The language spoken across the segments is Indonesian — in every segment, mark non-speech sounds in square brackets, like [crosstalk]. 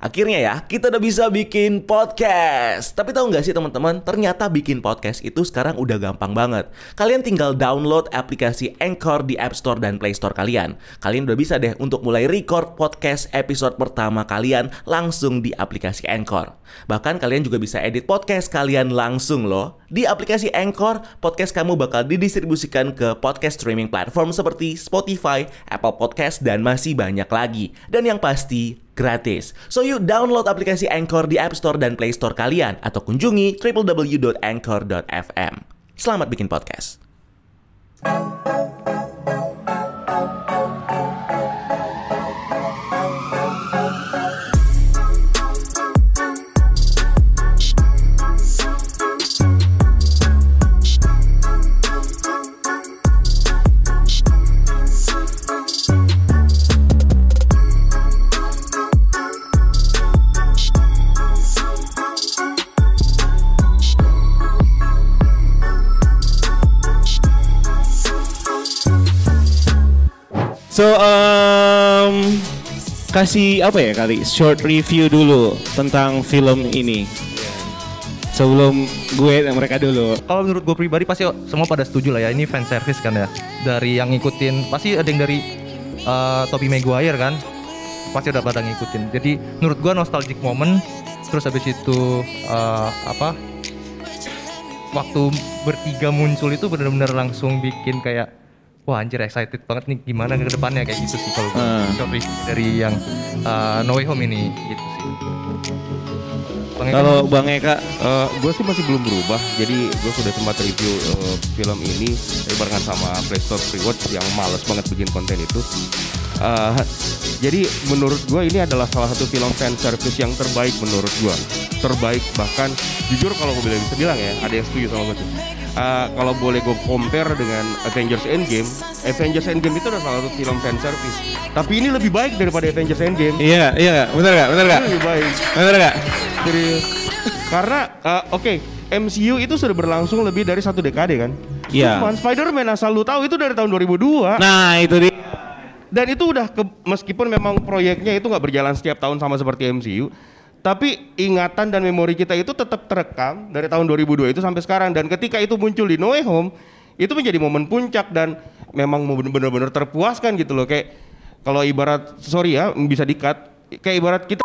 Akhirnya ya, kita udah bisa bikin podcast. Tapi tahu nggak sih teman-teman, ternyata bikin podcast itu sekarang udah gampang banget. Kalian tinggal download aplikasi Anchor di App Store dan Play Store kalian. Kalian udah bisa deh untuk mulai record podcast episode pertama kalian langsung di aplikasi Anchor. Bahkan kalian juga bisa edit podcast kalian langsung loh. Di aplikasi Anchor, podcast kamu bakal didistribusikan ke podcast streaming platform seperti Spotify, Apple Podcast, dan masih banyak lagi. Dan yang pasti, gratis. So you download aplikasi Anchor di App Store dan Play Store kalian atau kunjungi www.anchor.fm. Selamat bikin podcast. So um, kasih apa ya kali short review dulu tentang film ini. Sebelum gue dan mereka dulu. Kalau menurut gue pribadi pasti semua pada setuju lah ya ini fan service kan ya. Dari yang ngikutin pasti ada yang dari uh, Tobey Maguire kan. Pasti udah pada ngikutin. Jadi menurut gue nostalgic moment. Terus habis itu uh, apa? Waktu bertiga muncul itu benar-benar langsung bikin kayak wah anjir excited banget nih gimana ke depannya kayak gitu sih kalau gue. Hmm. Review dari yang uh, No Way Home ini gitu sih. Kalau Bang Eka gue sih masih belum berubah, jadi gue sudah sempat review eh, film ini eh, barengan sama Playstore Rewards yang males banget bikin konten itu. Eh, jadi menurut gue ini adalah salah satu film fan service yang terbaik menurut gue, terbaik bahkan jujur kalau gue bisa bilang ya, ada yang setuju sama gue Eh, kalau boleh gue compare dengan Avengers Endgame, Avengers Endgame itu adalah salah satu film fan service. Tapi ini lebih baik daripada Avengers Endgame. Iya, iya gak? Bener gak? Bener gak? Ini lebih baik. Bener gak? Serius. Karena eh, oke, MCU itu sudah berlangsung lebih dari satu dekade kan. Iya. Cuman Spider-Man asal lu tahu itu dari tahun 2002 Nah itu dia. dan itu udah ke, meskipun memang proyeknya itu nggak berjalan setiap tahun sama seperti MCU, tapi ingatan dan memori kita itu tetap terekam dari tahun 2002 itu sampai sekarang. Dan ketika itu muncul di No Home itu menjadi momen puncak dan memang benar-benar terpuaskan gitu loh. Kayak kalau ibarat sorry ya bisa dikat kayak ibarat kita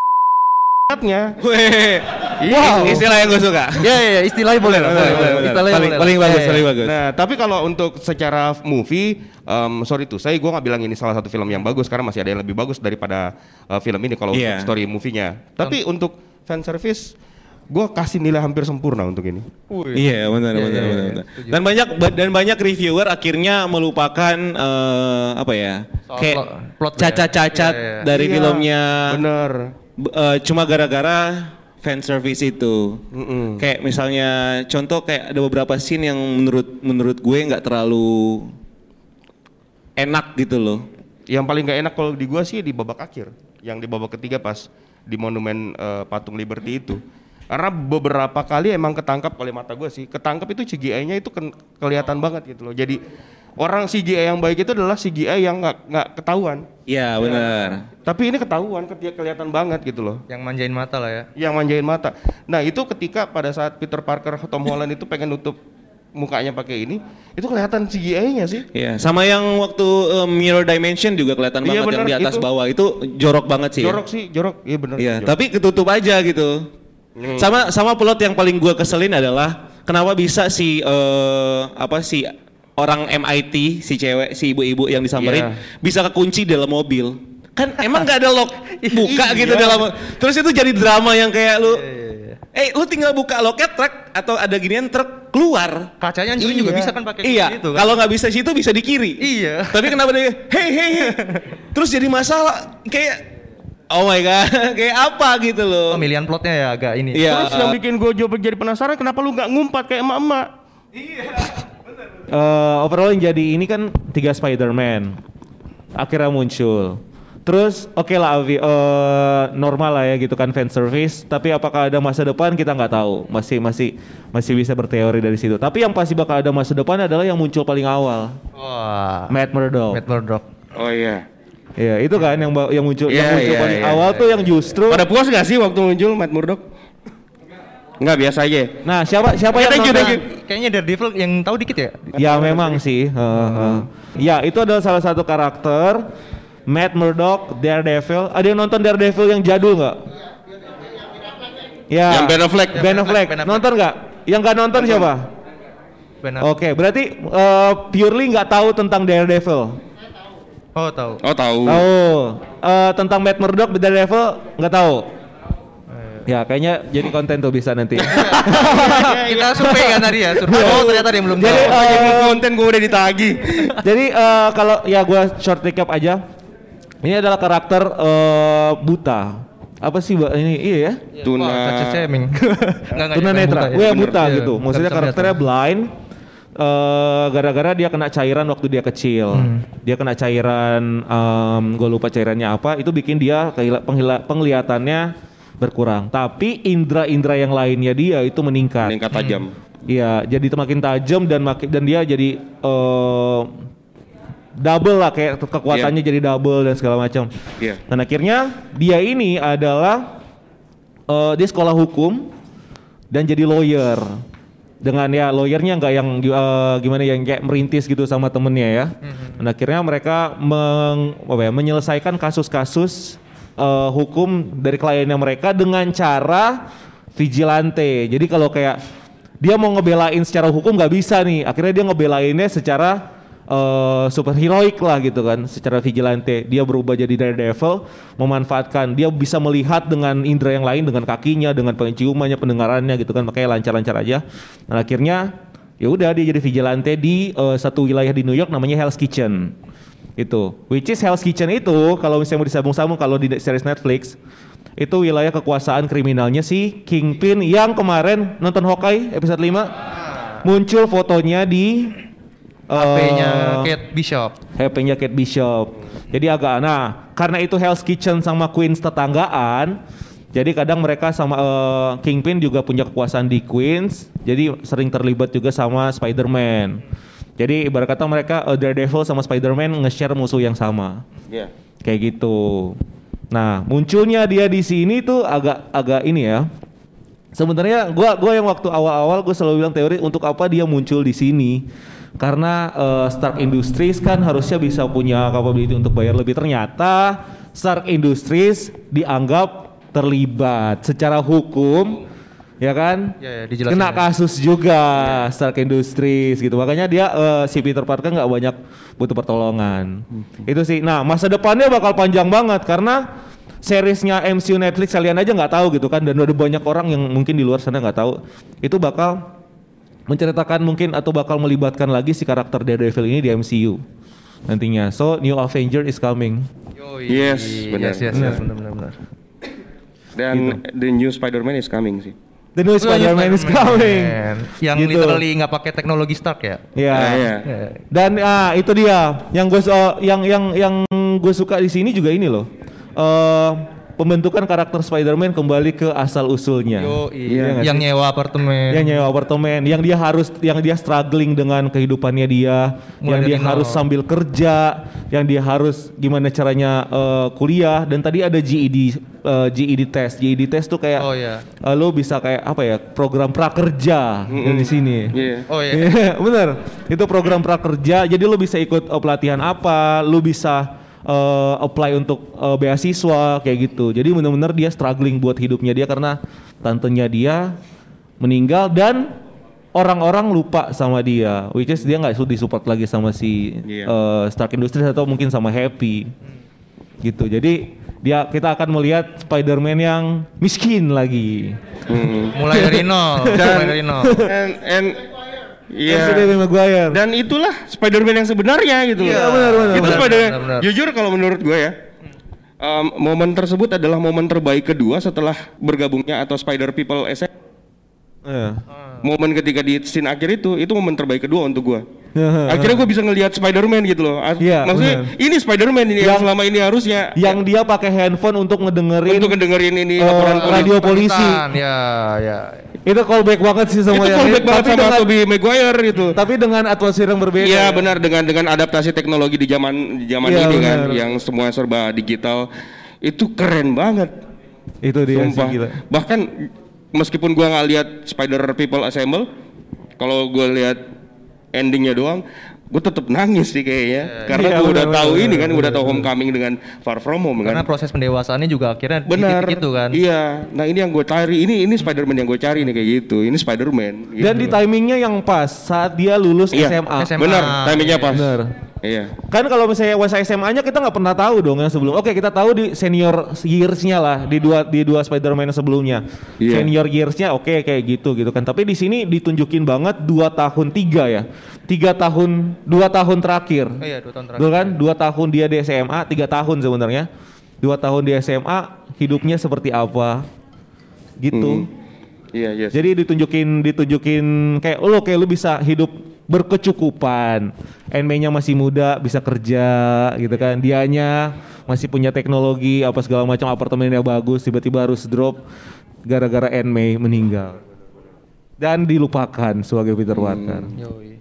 nya Weh. Wow. Istilah yang gue suka. Ya, ya, ya, istilahnya boleh lah. Boleh, boleh. bener. Istilahnya Paling boleh paling lah. bagus, Ya, ya. paling bagus. Nah, tapi kalau untuk secara movie, um, sorry tuh, saya gue nggak bilang ini salah satu film yang bagus karena masih ada yang lebih bagus daripada uh, film ini kalau Iya. untuk story movie-nya. Tapi untuk fan service, gue kasih nilai hampir sempurna untuk ini. Iya benar Iya, benar iya, benar. iya, benar. Dan banyak dan banyak reviewer akhirnya melupakan eh, apa ya? Soal kayak plot- plotnya ya. cacat-cacat Iya, iya. dari Iya, filmnya. Bener. Eh, cuma gara-gara fan service itu. Mm-mm. Kayak misalnya contoh kayak ada beberapa scene yang menurut menurut gue nggak terlalu enak gitu loh. Yang paling gak enak kalau di gua sih di babak akhir, yang di babak ketiga pas di monumen uh, patung Liberty itu. Karena beberapa kali emang ketangkap oleh mata gua sih, ketangkap itu CGI-nya itu ken- kelihatan banget gitu loh. Jadi orang CGI yang baik itu adalah CGI yang nggak nggak ketahuan. Iya benar. Tapi ini ketahuan, keti- kelihatan banget gitu loh. Yang manjain mata lah ya. Yang manjain mata. Nah itu ketika pada saat Peter Parker Tom Holland itu pengen nutup mukanya pakai ini, itu kelihatan CGI-nya sih. Iya, sama yang waktu eh, Mirror Dimension juga kelihatan Iya, banget yang bener, di atas itu. bawah itu jorok banget sih. ya. Jorok sih, jorok. Iya bener. Iya, tapi ketutup aja gitu. Hmm. Sama sama plot yang paling gua keselin adalah kenapa bisa si eh, apa si orang MIT si cewek si ibu-ibu yang disamperin Iya. bisa kekunci dalam mobil. Kan [laughs] emang nggak ada lock buka Iya. gitu dalam terus itu jadi drama yang kayak lu Iya, Eh, lu tinggal buka loket truk atau ada ginian truk keluar. Kacanya juga, juga Iya. bisa kan pakai Iya, itu kan. kalau nggak bisa situ bisa di kiri. Iya. Tapi kenapa dia hey hey hey. [laughs] Terus jadi masalah kayak oh my god, [laughs] kayak apa gitu loh. Pemilihan plotnya ya agak ini. Iya. Terus yang bikin gue juga jadi penasaran kenapa lu nggak ngumpat kayak emak-emak? Eh, overall yang jadi ini kan tiga Spider-Man akhirnya muncul. Terus oke lah Avi, eh, normal lah ya gitu kan fan service. Tapi apakah ada masa depan kita nggak tahu. Masih masih masih bisa berteori dari situ. Tapi yang pasti bakal ada masa depan adalah yang muncul paling awal, Wah. Matt Murdock. Matt Murdock. Oh iya. Iya, itu kan yang yang muncul yang Iya, muncul iya, paling iya, awal iya, tuh yang justru Pada puas gak sih waktu muncul Matt Murdock? Enggak biasa aja. Nah, siapa siapa Ya, yang thank you, thank you. Kayaknya Daredevil yang tahu dikit ya. Ya memang sih. heeh, heeh. Ya itu adalah salah satu karakter Matt Murdock, Daredevil. Ada yang nonton Daredevil yang jadul nggak? Ya. Yang Ben Affleck. Ben Affleck. Ben Affleck. Nonton nggak? Yang nggak nonton siapa? Benar. Oke, berarti eh, purely nggak tahu tentang Daredevil. Oh, tahu. Oh tahu. Tahu. Eh, tentang Matt Murdock, Daredevil nggak tahu. Ya kayaknya jadi konten tuh bisa nanti. [laughs] Kita survei kan tadi ya, survei. Oh, ternyata dia belum Jadi, tahu. eh, Jadi konten gue udah ditagi. Jadi eh, kalau ya gue short recap aja. Ini adalah karakter eh, buta. Apa sih Mbak? ini? Iya ya. Tuna. Touch shaming. [laughs] Enggak Tuna netra. ya. Gue buta Iya, gitu. nggak Maksudnya bisa karakternya blind. eh gara-gara dia kena cairan waktu dia kecil. Hmm. Dia kena cairan gue lupa cairannya apa, itu bikin dia penghila- penglihatannya berkurang. Tapi indera-indera yang lainnya dia itu meningkat. Meningkat tajam. Iya, jadi makin tajam dan makin dan dia jadi eh double lah kayak kekuatannya jadi double dan segala macam. Iya. Dan akhirnya dia ini adalah eh dia sekolah hukum dan jadi lawyer. Dengan ya lawyernya nggak yang eh, gimana yang kayak merintis gitu sama temennya ya. Dan akhirnya mereka meng, apa ya, menyelesaikan kasus-kasus eh, hukum dari kliennya mereka dengan cara vigilante. Jadi kalau kayak dia mau ngebelain secara hukum nggak bisa nih. Akhirnya dia ngebelainnya secara eh superheroik lah gitu kan secara vigilante. Dia berubah jadi daredevil memanfaatkan. Dia bisa melihat dengan indera yang lain dengan kakinya dengan penciumannya pendengarannya gitu kan. Makanya lancar-lancar aja. Dan akhirnya ya udah dia jadi vigilante di eh, satu wilayah di New York namanya Hell's Kitchen itu which is Hell's Kitchen itu kalau misalnya mau disambung-sambung kalau di series Netflix itu wilayah kekuasaan kriminalnya si Kingpin yang kemarin nonton Hawkeye episode 5 muncul fotonya di HP-nya eh, Kate Bishop. HP-nya Kate Bishop. Jadi agak nah, karena itu Hell's Kitchen sama Queens tetanggaan, jadi kadang mereka sama eh, Kingpin juga punya kekuasaan di Queens, jadi sering terlibat juga sama Spider-Man. Jadi ibarat kata mereka eh, Daredevil sama Spider-Man nge-share musuh yang sama. Iya. Kayak gitu. Nah, munculnya dia di sini tuh agak agak ini ya. Sebenarnya gua gua yang waktu awal-awal gue selalu bilang teori untuk apa dia muncul di sini. Karena eh, Stark Industries kan harusnya bisa punya capability untuk bayar lebih. Ternyata Stark Industries dianggap terlibat secara hukum ya kan? Ya, ya, dijelasin Kena ya. kasus juga Stark Industries gitu. Makanya dia eh, si Peter Parker nggak banyak butuh pertolongan. Itu sih. Nah, masa depannya bakal panjang banget karena seriesnya MCU Netflix kalian aja nggak tahu gitu kan dan ada banyak orang yang mungkin di luar sana nggak tahu. Itu bakal menceritakan mungkin atau bakal melibatkan lagi si karakter Daredevil ini di MCU nantinya. So, New Avenger is coming. Yes, benar. Yes, yes, yes, benar benar benar. Dan the new Spider-Man is coming sih. The new Spider-Man is coming. Yang Gitu. literally nggak pakai teknologi Stark ya. Ya. Ah, iya. Ya. Dan ah itu dia yang gue yang yang yang gue suka di sini juga ini loh. Eh pembentukan karakter Spider-Man kembali ke asal usulnya. Yo, Iya nggak yang sih? nyewa apartemen. Yang nyewa apartemen, yang dia harus, yang dia struggling dengan kehidupannya dia, Mulai yang dia dari harus nol. sambil kerja, yang dia harus gimana caranya eh, kuliah, dan tadi ada GED, eh, GED test, GED test tuh kayak, Oh, iya. eh, lo bisa kayak apa ya, program prakerja yang di sini. Iya. Oh iya. Iya, [laughs] bener. Itu program prakerja. Jadi lu bisa ikut uh, pelatihan apa, lu bisa uh, apply untuk uh, beasiswa kayak gitu. Jadi bener-bener dia struggling buat hidupnya dia karena tantenya dia meninggal dan orang-orang lupa sama dia. Which is dia nggak disupport lagi sama si uh, Stark Industries atau mungkin sama Happy. Gitu. Jadi dia kita akan melihat Spider-Man yang miskin lagi. Hmm. Mulai dari nol. mulai dari nol. And and Iya. Tobey Maguire. Dan itulah Spider-Man yang sebenarnya gitu. Iya, loh. benar, benar, Itu. Spider-Man. Benar, benar. Jujur kalau menurut gue ya, um, momen tersebut adalah momen terbaik kedua setelah bergabungnya atau Spider People SM. Iya. Momen ketika di scene akhir itu, itu momen terbaik kedua untuk gue. Iya. [laughs] Akhirnya gue bisa ngelihat Spider-Man gitu loh. Iya, Maksudnya benar. ini Spider-Man ini yang, Yang- selama ini harusnya yang dia pakai handphone untuk ngedengerin untuk ngedengerin ini eh, laporan polisi. radio polisi. Ya, ya. Itu callback banget sih itu sama yang callback banget tapi sama dengan, Tobey Maguire gitu. tapi dengan atmosfer yang berbeda. Iya benar dengan dengan adaptasi teknologi di zaman di zaman Iya, ini kan benar. yang semua serba digital itu keren banget. Itu dia sih Sumpah. gila. Bahkan meskipun gua nggak lihat Spider People Assemble, kalau gua lihat endingnya doang, gue tetap nangis sih kayaknya. Karena Iya, gua udah benar, tahu ini kan, benar, udah tahu Homecoming dengan Far From Home Karena kan. proses pendewasaannya juga akhirnya Benar. di titik itu kan. Iya. Nah ini yang gue cari. Ini ini Spider-Man yang gue cari nih kayak gitu. Ini Spider-Man. Dan di gitu. timingnya yang pas saat dia lulus Iya, SMA. SMA. Benar. Timingnya pas. Benar. Iya. Kan kalau misalnya WSA SMA-nya kita nggak pernah tahu dong yang sebelum. Oke, kita tahu di senior years-nya lah di dua di dua Spider-Man sebelumnya. Iya. Senior years-nya oke kayak gitu gitu kan. Tapi di sini ditunjukin banget dua tahun tiga ya. Tiga tahun dua tahun terakhir. Oh iya, dua tahun terakhir. Betul kan? Dua tahun dia di SMA, tiga tahun sebenarnya. Dua tahun di SMA, hidupnya seperti apa? Gitu. Iya, yes. Jadi ditunjukin ditunjukin kayak lo kayak lu bisa hidup berkecukupan. NM-nya masih muda, bisa kerja gitu kan. Dianya masih punya teknologi apa segala macam apartemennya bagus, tiba-tiba harus drop gara-gara NM meninggal. Dan dilupakan sebagai Peter Parker. Yoi.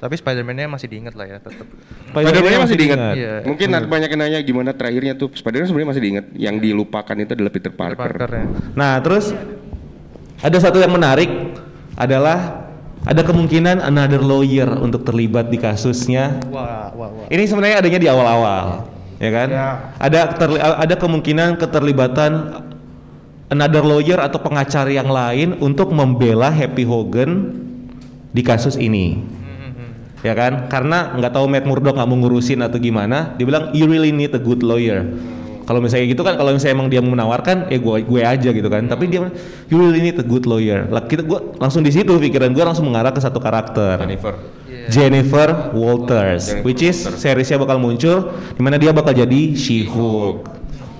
Tapi Spider-Man-nya masih diinget lah ya tetap. Spider-Man masih diingat. Iya. Mungkin ada banyak yang nanya gimana terakhirnya tuh Spider-Man sebenarnya masih diingat. Yang dilupakan itu adalah Peter Parker. Parker ya. Nah, terus ada satu yang menarik adalah ada kemungkinan another lawyer untuk terlibat di kasusnya Wah, wah, wah. Ini sebenarnya adanya di awal-awal, ya kan? Ada terli- ada kemungkinan keterlibatan another lawyer atau pengacara yang lain untuk membela Happy Hogan di kasus ini. Ya kan? Karena nggak tahu Matt Murdock nggak mau ngurusin atau gimana, dia bilang you really need a good lawyer. Kalau misalnya gitu kan, kalau misalnya emang dia mau menawarkan, ya gue gue aja gitu kan. Tapi dia you really need a good lawyer. Lah kita gue langsung di situ pikiran gue langsung mengarah ke satu karakter. Jennifer. Jennifer Walters, Jennifer which is seriesnya bakal muncul di mana dia bakal jadi She-Hulk.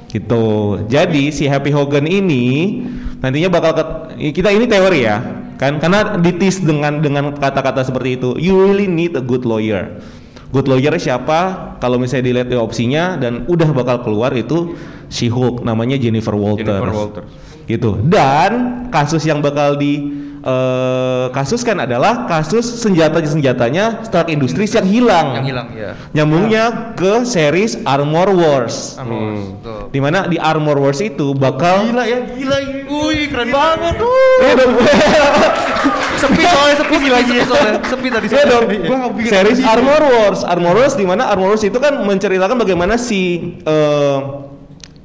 Gitu. Jadi si Happy Hogan ini nantinya bakal ke- kita ini teori ya, kan? Karena ditis dengan dengan kata-kata seperti itu. You really need a good lawyer. Good lawyer siapa? Kalau misalnya dilihat di opsinya dan udah bakal keluar itu She-Hulk namanya Jennifer Walters. Jennifer Walters. Gitu. Dan kasus yang bakal di eh, kasuskan adalah kasus senjata-senjatanya Stark Industries yang hilang. Yang hilang ya. Nyambungnya ke series Armor Wars. Amos. Tuh. Di mana di Armor Wars itu bakal Gila ya, gila ya. Wih, keren banget. Iya dong. [laughs] sepi soalnya, sepi lagi soalnya. Sepi tadi Iya dong. soalnya. Series Armor Wars. Armor Wars di mana Armor Wars itu kan menceritakan bagaimana si eh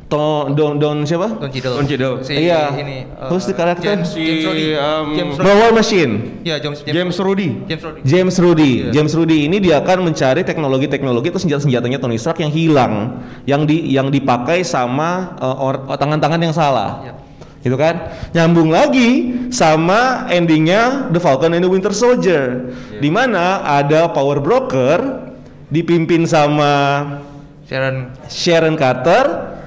To- Don Don siapa? Don Cheadle. Don. Si Iya. ini. eh, Who's the character? James, James um, James Rhodey. War Machine. Iya, James James, James Rudy. James. James Rudy. Iya. James Rudy ini dia akan mencari teknologi-teknologi atau senjata-senjatanya Tony Stark yang hilang, yang di yang dipakai sama uh, or- tangan-tangan yang salah. Iya. Gitu kan? Nyambung lagi sama endingnya The Falcon and the Winter Soldier, Iya. di mana ada power broker dipimpin sama Sharon Sharon Carter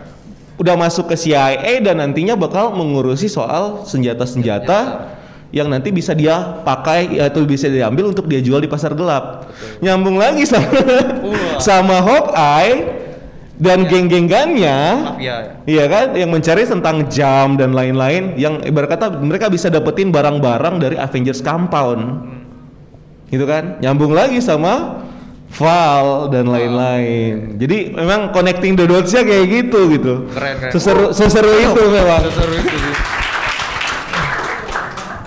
udah masuk ke CIA dan nantinya bakal mengurusi soal senjata-senjata yang nanti bisa dia pakai atau bisa diambil untuk dia jual di pasar gelap. Nyambung lagi sama sama Hawkeye dan geng-genggannya. Mafia. Iya kan yang mencari tentang jam dan lain-lain yang ibarat kata mereka bisa dapetin barang-barang dari Avengers compound. Gitu kan? Nyambung lagi sama Val dan lain-lain. Jadi memang connecting the dots-nya kayak gitu gitu. Keren, keren. Seseru, seseru itu [laughs] memang. Seru itu.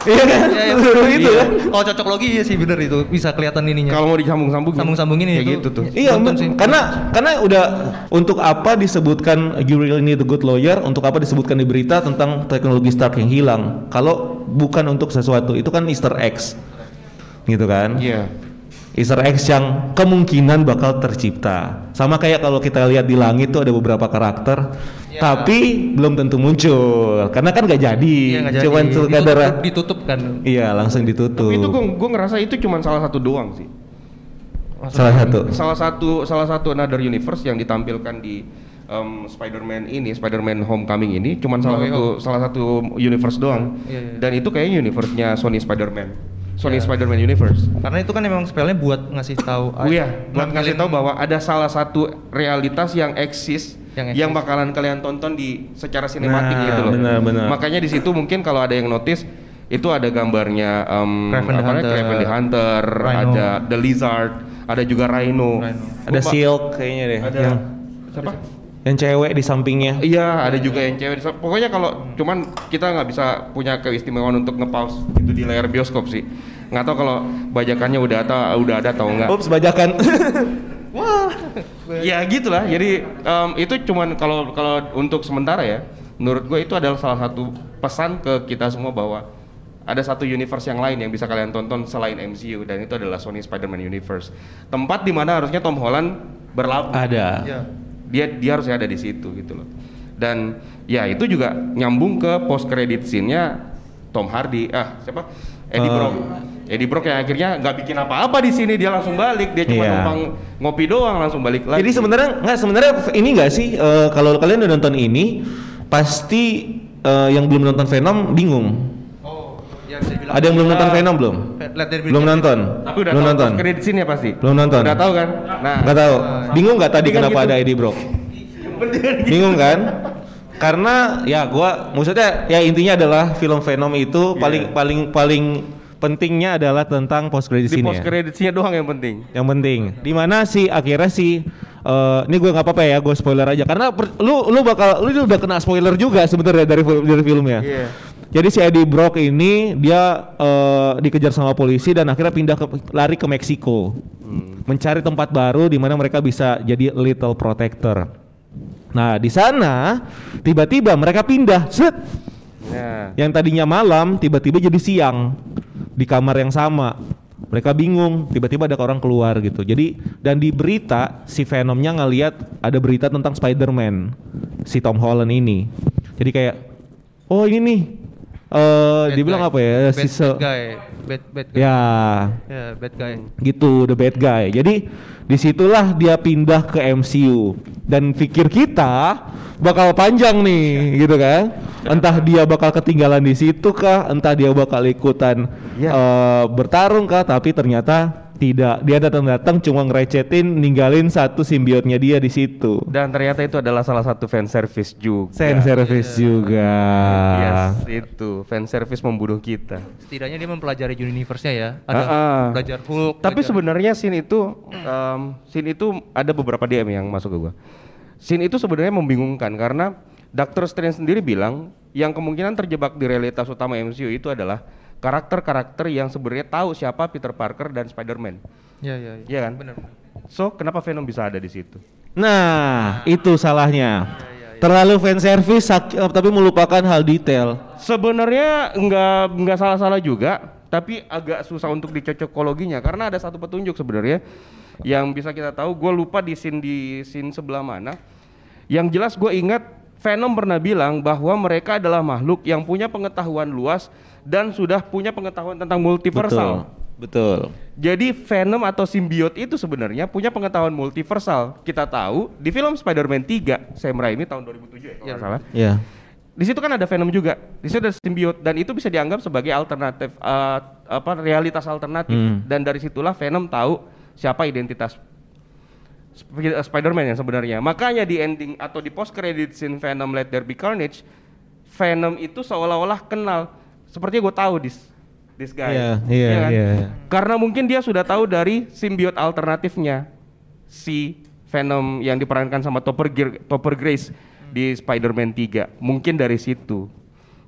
Iya kan? Iya, iya. Seseru itu Iya. kan. Kalau cocok logi ya sih bener itu bisa kelihatan ininya. Kalau mau disambung-sambung Sambung-sambungin kayak itu. gitu tuh. Iya, sih. karena karena udah untuk apa disebutkan you really need a good lawyer, untuk apa disebutkan di berita tentang teknologi Stark yang hilang. Kalau bukan untuk sesuatu, itu kan Easter eggs. Gitu kan? Iya. Easter eggs yang kemungkinan bakal tercipta. Sama kayak kalau kita lihat di langit tuh ada beberapa karakter, Ya. tapi belum tentu muncul karena kan nggak jadi. Iya jadi. Cuman Ditutup, sekadar ditutup kan. iya langsung ditutup. Tapi itu gue gue ngerasa itu cuma salah satu doang sih. Salah satu. Salah satu salah satu another universe yang ditampilkan di um, Spider-Man ini, Spider-Man Homecoming ini cuma salah No satu salah satu universe doang. Iya, iya. Dan itu kayaknya universe-nya Sony Spider-Man. Sony Iya. Spider-Man Universe. Karena itu kan emang spellnya buat ngasih tahu. Oh iya, buat ngasih tahu bahwa ada salah satu realitas yang eksis Yang yang, bakalan kalian tonton di secara sinematik Nah, gitu loh. benar, benar. Makanya di situ mungkin kalau ada yang notice itu ada gambarnya um, Kraven the apa namanya, Hunter. Kraven the Hunter, Rhino. ada The Lizard, ada juga Rhino. Rhino. Ada Silk kayaknya deh. ada Yang, siapa? yang cewek di sampingnya. Iya, ada juga yang cewek. di. Pokoknya kalau cuman kita nggak bisa punya keistimewaan untuk nge-pause itu di layar bioskop sih. Nggak tahu kalau bajakannya udah ada udah ada atau enggak. Ups, bajakan. [laughs] Ya gitulah. Jadi em, itu cuman kalau kalau untuk sementara ya, menurut gue itu adalah salah satu pesan ke kita semua bahwa ada satu universe yang lain yang bisa kalian tonton selain MCU dan itu adalah Sony Spider-Man Universe. Tempat di mana harusnya Tom Holland berlabuh. ada. Iya. Dia dia harusnya ada di situ gitu loh. Dan ya itu juga nyambung ke post credit scene-nya Tom Hardy. Ah, siapa? Eddie Eh. Brock. Eddie Brock yang akhirnya nggak bikin apa-apa di sini dia langsung balik. Dia cuma Iya. numpang ngopi doang langsung balik lagi. Jadi sebenarnya nggak sebenarnya ini nggak sih eh, kalau kalian udah nonton ini pasti eh, yang belum nonton Venom bingung. Oh, ya bisa. Ada yang belum nonton Venom belum? Belum nonton. Tapi udah belum tahu nonton. credit scene ya pasti. Belum nonton. Udah tahu kan? Nah, Nggak tahu. Bingung nggak tadi kan kenapa gitu. ada Eddie Brock? [laughs] Bingung kan? Karena ya gua maksudnya ya intinya adalah film Venom itu Iya. paling paling paling pentingnya adalah tentang post credit di post ya. credit scene doang yang penting. Yang penting. Di mana sih akhirnya sih eh ini gue nggak apa-apa ya, gue spoiler aja karena per- lu lu bakal lu udah kena spoiler juga sebenarnya dari film dari filmnya. Iya. Jadi si Eddie Brock ini dia eh, dikejar sama polisi dan akhirnya pindah ke lari ke Meksiko. Mencari tempat baru di mana mereka bisa jadi little protector. Nah, di sana tiba-tiba mereka pindah. Set. Nah, Yang tadinya malam tiba-tiba jadi siang di kamar yang sama. Mereka bingung, tiba-tiba ada orang keluar gitu. Jadi dan di berita si Venomnya ngeliat ada berita tentang Spider-Man si Tom Holland ini. Jadi kayak oh ini nih eh Bad dibilang guy. apa ya? Bad, si se- bad guy. Bad, bad guy. Ya, Ya, bad guy. gitu the bad guy. Jadi di situlah dia pindah ke MCU dan pikir kita bakal panjang nih, gitu kan? Entah dia bakal ketinggalan di situ kah, entah dia bakal ikutan Iya. eh, bertarung kah? Tapi ternyata tidak. Dia datang-datang cuma ngerecetin, ninggalin satu simbiotnya dia di situ. dan ternyata itu adalah salah satu fan service juga. Fan service juga. Yes, itu fan service membunuh kita. Setidaknya dia mempelajari universe-nya ya. Ada Ah, ah. belajar Hulk. Tapi belajar- sebenarnya scene itu em, scene itu ada beberapa DM yang masuk ke gua. Scene itu sebenarnya membingungkan karena Doctor Strange sendiri bilang yang kemungkinan terjebak di realitas utama MCU itu adalah karakter-karakter yang sebenarnya tahu siapa Peter Parker dan Spider-Man. Iya, iya, iya. Iya kan? Benar. So, kenapa Venom bisa ada di situ? Nah, itu salahnya. Terlalu fan service sak- eh, tapi melupakan hal detail. Sebenarnya nggak nggak salah-salah juga, tapi agak susah untuk dicocokologinya karena ada satu petunjuk sebenarnya yang bisa kita tahu. Gue lupa di scene di scene sebelah mana. Yang jelas gue ingat Venom pernah bilang bahwa mereka adalah makhluk yang punya pengetahuan luas dan sudah punya pengetahuan tentang multiversal. Betul. Jadi Venom atau simbiot itu sebenarnya punya pengetahuan multiversal. Kita tahu di film Spider-Man 3 Sam Raimi tahun 2007 ya kalau nggak salah. Ya. Di situ kan ada Venom juga. Di situ ada simbiot dan itu bisa dianggap sebagai alternatif eh, apa realitas alternatif Hmm. dan dari situlah Venom tahu siapa identitas Spider-Man yang sebenarnya. Makanya di ending atau di post credit scene Venom Let There Be Carnage, Venom itu seolah-olah kenal. Sepertinya gue tahu this this guy. Iya, iya, kan? iya, iya. Karena mungkin dia sudah tahu dari simbiot alternatifnya si Venom yang diperankan sama Topper, Gir- Topper Grace di Spider-Man 3. Mungkin dari situ.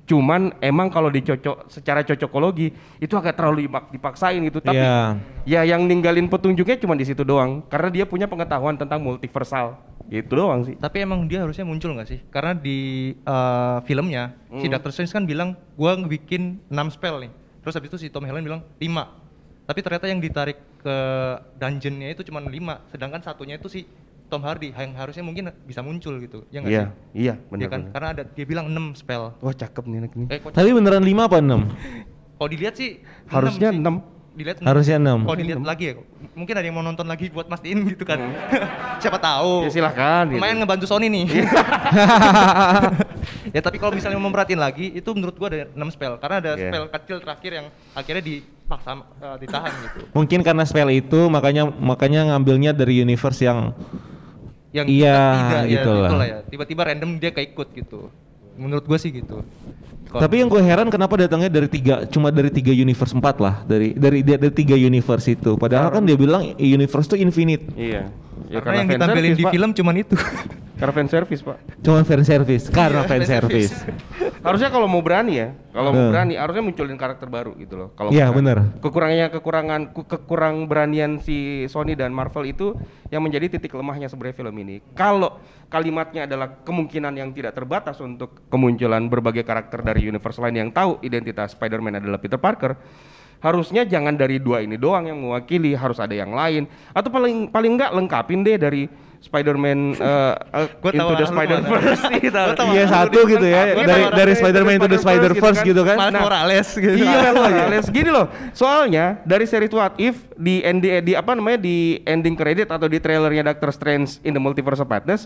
Cuman emang kalau dicocok secara cocokologi itu agak terlalu dipak- dipaksain gitu. Tapi Iya. ya yang ninggalin petunjuknya cuma di situ doang. Karena dia punya pengetahuan tentang multiversal. Itu doang sih. Tapi emang dia harusnya muncul nggak sih? Karena di eh, filmnya si Hmm. Doctor Strange kan bilang gua ngebikin 6 spell nih. Terus habis itu si Tom Holland bilang 5. Tapi ternyata yang ditarik ke dungeonnya itu cuma 5, sedangkan satunya itu si Tom Hardy yang harusnya mungkin bisa muncul gitu. Ya nggak Iya, sih? iya Iya benar kan? benar. Karena ada dia bilang 6 spell. Wah, cakep nih anak ini. Eh Tapi beneran 5 apa 6? kalau dilihat sih Harusnya sih. 6. Dilihat Harusnya enam. Kalau dilihat lagi ya, mungkin ada yang mau nonton lagi buat mastiin gitu kan. [laughs] Siapa tahu. Ya silahkan. gitu. Lumayan ngebantu Sony nih. [laughs] ya tapi kalau misalnya mau memperhatiin lagi, itu menurut gua ada 6 spell. Karena ada Iya. spell kecil terakhir yang akhirnya dipaksa eh, ditahan gitu. Mungkin karena spell itu makanya makanya ngambilnya dari universe yang Yang Iya, tidak, gitu ya, lah. ya. Tiba-tiba random dia keikut gitu. Menurut gua sih gitu. Icon. Tapi yang gue heran kenapa datangnya dari tiga, cuma dari tiga universe empat lah, dari dari dari, dari tiga universe itu. Padahal kan dia bilang universe tuh infinite, Iya. Ya, karena yang fan ditampilin service, di Pak. film cuman itu. Karena fan service, Pak. cuma fan service, karena [laughs] Iya, fan service. Harusnya kalau mau berani ya, kalau mau berani harusnya munculin karakter baru gitu loh. Kalau Iya, bener. Kekurangannya kekurangan ku- kekurang beranian si Sony dan Marvel itu yang menjadi titik lemahnya sebenarnya film ini. Kalau kalimatnya adalah kemungkinan yang tidak terbatas untuk kemunculan berbagai karakter dari universe lain yang tahu identitas Spider-Man adalah Peter Parker, harusnya jangan dari dua ini doang yang mewakili, harus ada yang lain atau paling paling enggak lengkapin deh dari Spider-Man [laughs] uh, uh, Into the Spider-Verse gitu. Iya satu gitu ya, dari dari Spider-Man into the Spider-Verse gitu kan. Miles Morales gitu. Iya, [laughs] Morales. Gini loh. Soalnya dari series What If di end di apa namanya di ending credit atau di trailernya Doctor Strange in the Multiverse of Madness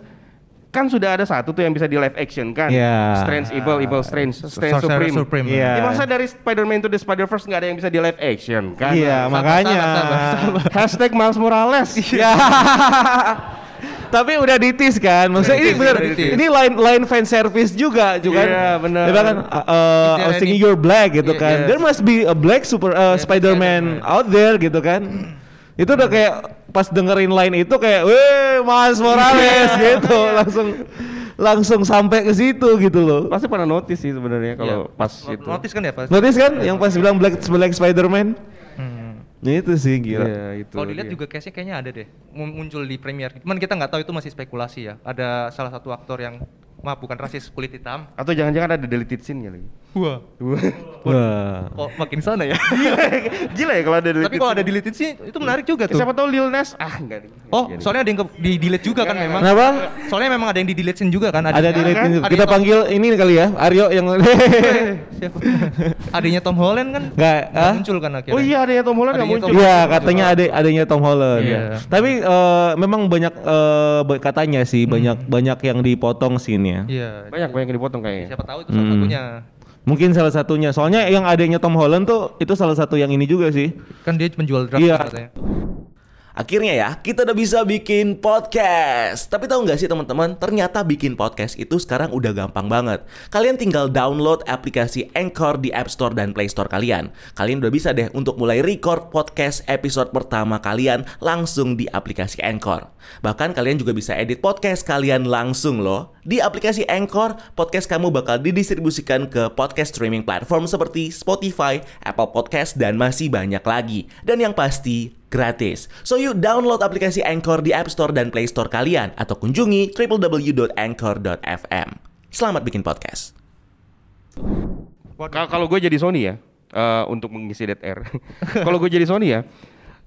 kan sudah ada satu tuh yang bisa di live action kan. Iya. Strange Evil, Evil Strange, Strange Sorcerer Supreme. Supreme. Iya. Ya, masa dari Spider-Man to the Spider-Verse nggak ada yang bisa di live action kan? Iya, makanya. sabar, sabar. [laughs] Hashtag Miles Morales. Ya. [laughs] Tapi udah ditis kan, maksudnya ini bener, ini line line fan service juga, juga kan. Iya, bener. Dia kan, uh, uh, I was Is there thinking any- you're black gitu Iya, kan. yes. There must be a black super uh, Spider-Man out there gitu kan. Itu udah kayak pas dengerin line itu kayak, weh Mas Morales [laughs] gitu, langsung langsung sampai ke situ gitu loh. Pasti pada notice sih sebenarnya kalau Iya. pas Not- itu. Notice kan ya pas. Notice kan yang pas bilang black black Spider-Man? Hmm. Ya itu sih gila. Iya, itu. Kalau dilihat juga case-nya kayaknya ada deh mun- muncul di premiere. Cuman kita nggak tahu itu masih spekulasi ya. Ada salah satu aktor yang maaf bukan rasis kulit hitam. Atau jangan-jangan ada deleted scene-nya lagi. Wah. Wah. Kok makin sana ya? [laughs] Gila ya kalau ada deleted Tapi kalau ada deleted sih itu menarik juga Ya, tuh. Siapa tahu Lil Nas ah enggak. Oh, Iya, soalnya ada yang di delete juga kan memang. Kenapa? Soalnya memang ada yang di delete juga kan. Ada Adiknya- rating. adiknya Kita Tom- panggil ini kali ya, Aryo yang [laughs] Siapa? Adanya Tom Holland kan Nggak, nggak ah? muncul kan akhirnya. Oh iya ada yang Tom Holland nggak Adanya muncul. Iya, katanya ada adanya Tom Holland. Iya. Tapi eh, memang banyak ba- katanya sih banyak banyak yang dipotong scene-nya. Iya. Banyak banyak yang dipotong kayaknya. Siapa tahu itu salah Hmm. satunya. Mungkin salah satunya. Soalnya yang adanya Tom Holland tuh itu salah satu yang ini juga sih. Kan dia menjual draft Iya. katanya. Akhirnya ya, kita udah bisa bikin podcast. Tapi tahu nggak sih teman-teman, ternyata bikin podcast itu sekarang udah gampang banget. Kalian tinggal download aplikasi Anchor di App Store dan Play Store kalian. Kalian udah bisa deh untuk mulai record podcast episode pertama kalian langsung di aplikasi Anchor. Bahkan kalian juga bisa edit podcast kalian langsung loh. Di aplikasi Anchor, podcast kamu bakal didistribusikan ke podcast streaming platform seperti Spotify, Apple Podcast, dan masih banyak lagi. Dan yang pasti, gratis. So yuk download aplikasi Anchor di App Store dan Play Store kalian atau kunjungi www.anchor.fm. Selamat bikin podcast. Ka- Kalau gue jadi Sony ya, eh, untuk mengisi dead air. [laughs] Kalau gue jadi Sony ya,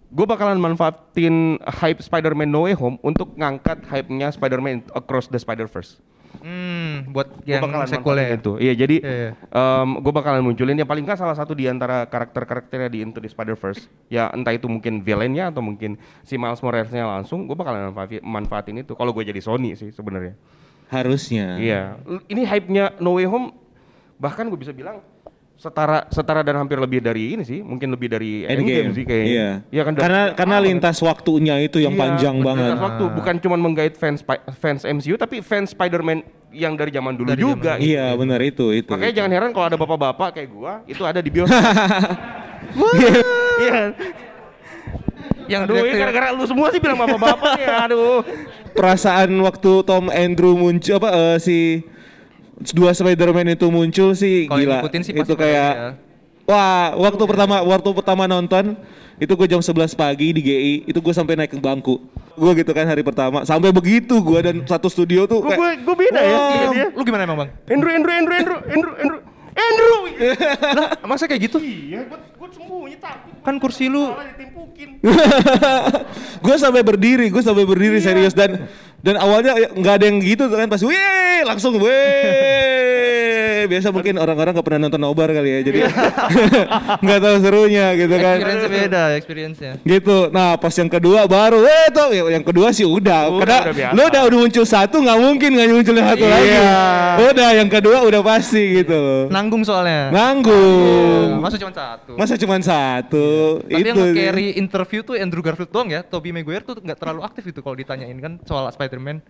gue bakalan manfaatin hype Spider-Man No Way Home untuk ngangkat hype-nya Spider-Man Across the Spider-Verse. Hmm, buat Gue yang bakalan sequelnya itu. Iya, jadi Iya, iya. gue bakalan munculin ya paling nggak salah satu di antara karakter-karakternya di Into the Spider-Verse. Ya entah itu mungkin villainnya atau mungkin si Miles Morales-nya langsung, gue bakalan manfaatin, manfaatin itu. Kalau gue jadi Sony sih sebenarnya. Harusnya. Iya, ini hype-nya No Way Home bahkan gue bisa bilang setara setara dan hampir lebih dari ini sih, mungkin lebih dari Endgame, sih kayaknya. Iya. Iya kan. Karena karena lintas waktunya itu yang Iya, panjang lintas banget. waktu bukan cuma menggait fans fans MCU tapi fans Spider-Man yang dari zaman dulu Dari juga. zaman gitu. Iya, benar itu itu. Makanya itu. jangan heran kalau ada bapak-bapak kayak gua itu ada di bioskop. [laughs] Iya. Yang Aduh, ini direktur- gara-gara lu semua sih bilang bapak-bapak ya. Aduh. perasaan waktu Tom Andrew muncul apa eh, si dua Spider-Man itu muncul sih Kalau gila. ngikutin sih itu kayak bakal wah, waktu pertama waktu pertama nonton itu gue jam 11 pagi di GI, itu gue sampai naik ke bangku. Gue gitu kan hari pertama, sampai begitu gue dan satu studio tuh Gua, kayak, gua, gua beda ya. Iya. Lu gimana emang, Bang? Andrew, Andrew, Andrew, Andrew, Andrew, Andrew. Andrew. [laughs] lah, masa kayak gitu? Iya, gua, gua sembunyi takut. Kan kursi lu ditimpukin. [laughs] gue sampai berdiri, gue sampai berdiri serius dan dan awalnya ya nggak ada yang gitu kan pas weh langsung weh biasa mungkin orang-orang nggak pernah nonton nobar kali ya jadi [laughs] nggak tahu serunya gitu kan experience beda, experience-nya. gitu nah pas yang kedua baru eh tuh ya, yang kedua sih udah, Udah, karena udah biasa. lu udah udah muncul satu nggak mungkin nggak muncul satu lagi Iya. udah yang kedua udah pasti gitu Nanggung soalnya. nanggung Masa cuma satu. masa cuma satu Tapi yang itu carry interview tuh Andrew Garfield doang ya. Tobey Maguire tuh nggak terlalu aktif itu kalau ditanyain kan soal Spider-Man.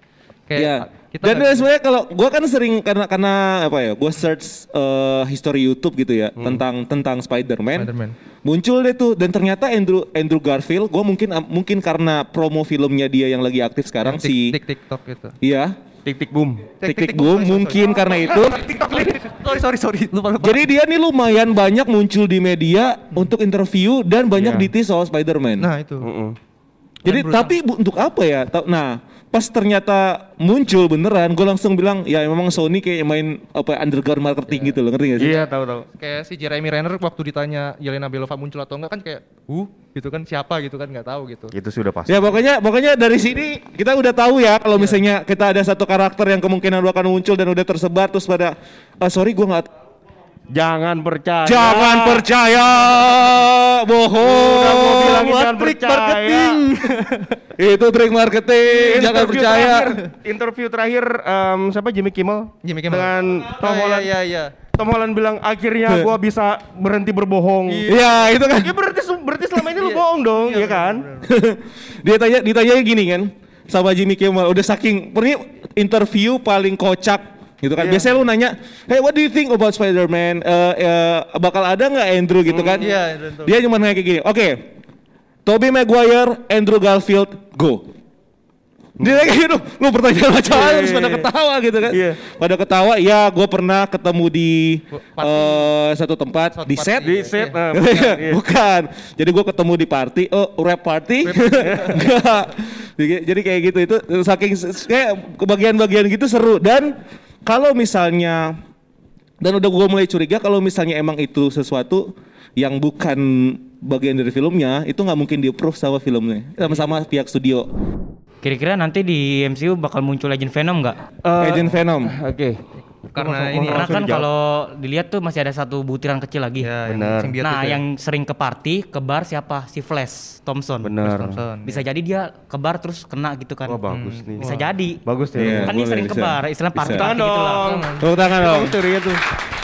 Kayak Iya. kita Dan nggak- sebenarnya kalau gua kan sering karena karena apa ya, gua search eh, history YouTube gitu ya tentang tentang Spider-Man. Spider-Man. Muncul deh tuh dan ternyata Andrew Andrew Garfield, gua mungkin mungkin karena promo filmnya dia yang lagi aktif sekarang tik, si tik TikTok gitu. Iya. Tik tik boom. Tik tik boom mungkin karena itu. [laughs] sorry sorry sorry lupa lupa. Jadi dia nih lumayan banyak muncul di media untuk interview dan banyak Iya. ditis soal Spider-Man. Nah itu. Mm-mm. Jadi tapi bu- untuk apa ya? Nah, pas ternyata muncul beneran, gue langsung bilang ya memang Sony kayak main apa underground marketing gitu loh, ngerti gak sih? Iya tahu tahu. Kayak si Jeremy Renner waktu ditanya Yelena Belova muncul atau enggak kan kayak, "Huh?" gitu kan siapa gitu kan nggak tahu gitu. Itu sudah pasti. Ya pokoknya pokoknya dari sini kita udah tahu ya kalau misalnya kita ada satu karakter yang kemungkinan akan muncul dan udah tersebar terus pada ah, sorry gue nggak Jangan percaya. jangan percaya bohong Udah gua bilangin jangan percaya. marketing [laughs] itu trik marketing jangan Interview percaya terakhir, interview terakhir em, siapa Jimmy Kimmel? Jimmy Kimmel. Dengan Tom Oh, Holland. iya iya. Tom Holland bilang akhirnya gua bisa berhenti berbohong. Iya itu kan Ya berarti berarti selama ini lu [laughs] bohong dong, ya kan? [laughs] dia tanya ditanya gini kan sama Jimmy Kimmel udah saking ini interview paling kocak gitu kan Iya. biasanya lu nanya hey what do you think about Spider-Man Eh, eh, bakal ada nggak Andrew gitu kan Iya, Andrew. dia cuma nanya kayak gini oke Tobey Maguire Andrew Garfield go dia kayak gitu, lu pertanyaan macam apa Iya, terus iya, pada iya. ketawa gitu kan Iya. pada ketawa ya gue pernah ketemu di Party. eh, satu tempat Suatu di party. set Di set nah, bukan, [laughs] iya. Bukan. Jadi gue ketemu di party, oh rap party. Enggak. [laughs] Jadi jadi kayak gitu itu saking kayak kebagian-bagian gitu seru dan kalau misalnya dan udah gue mulai curiga kalau misalnya emang itu sesuatu yang bukan bagian dari filmnya itu nggak mungkin di approve sama filmnya sama-sama pihak studio Kira-kira nanti di MCU bakal muncul Legend Venom nggak? Eh, Agent Venom Oke. Karena Langsung- ini Karena langsung kan kalau dilihat tuh masih ada satu butiran kecil lagi. ya yang simbiot nah, itu ya. yang sering ke party, ke bar siapa? Si Flash Thompson. Benar. Thompson, Bisa ya. jadi dia ke bar terus kena gitu kan. Wah bagus nih. Bisa jadi. Bagus ya. Iya. Kan dia boleh, sering ke bisa. bar, istilah party Bisa. party gitu lah. dong. tepuk tangan dong Bagus teorinya tuh.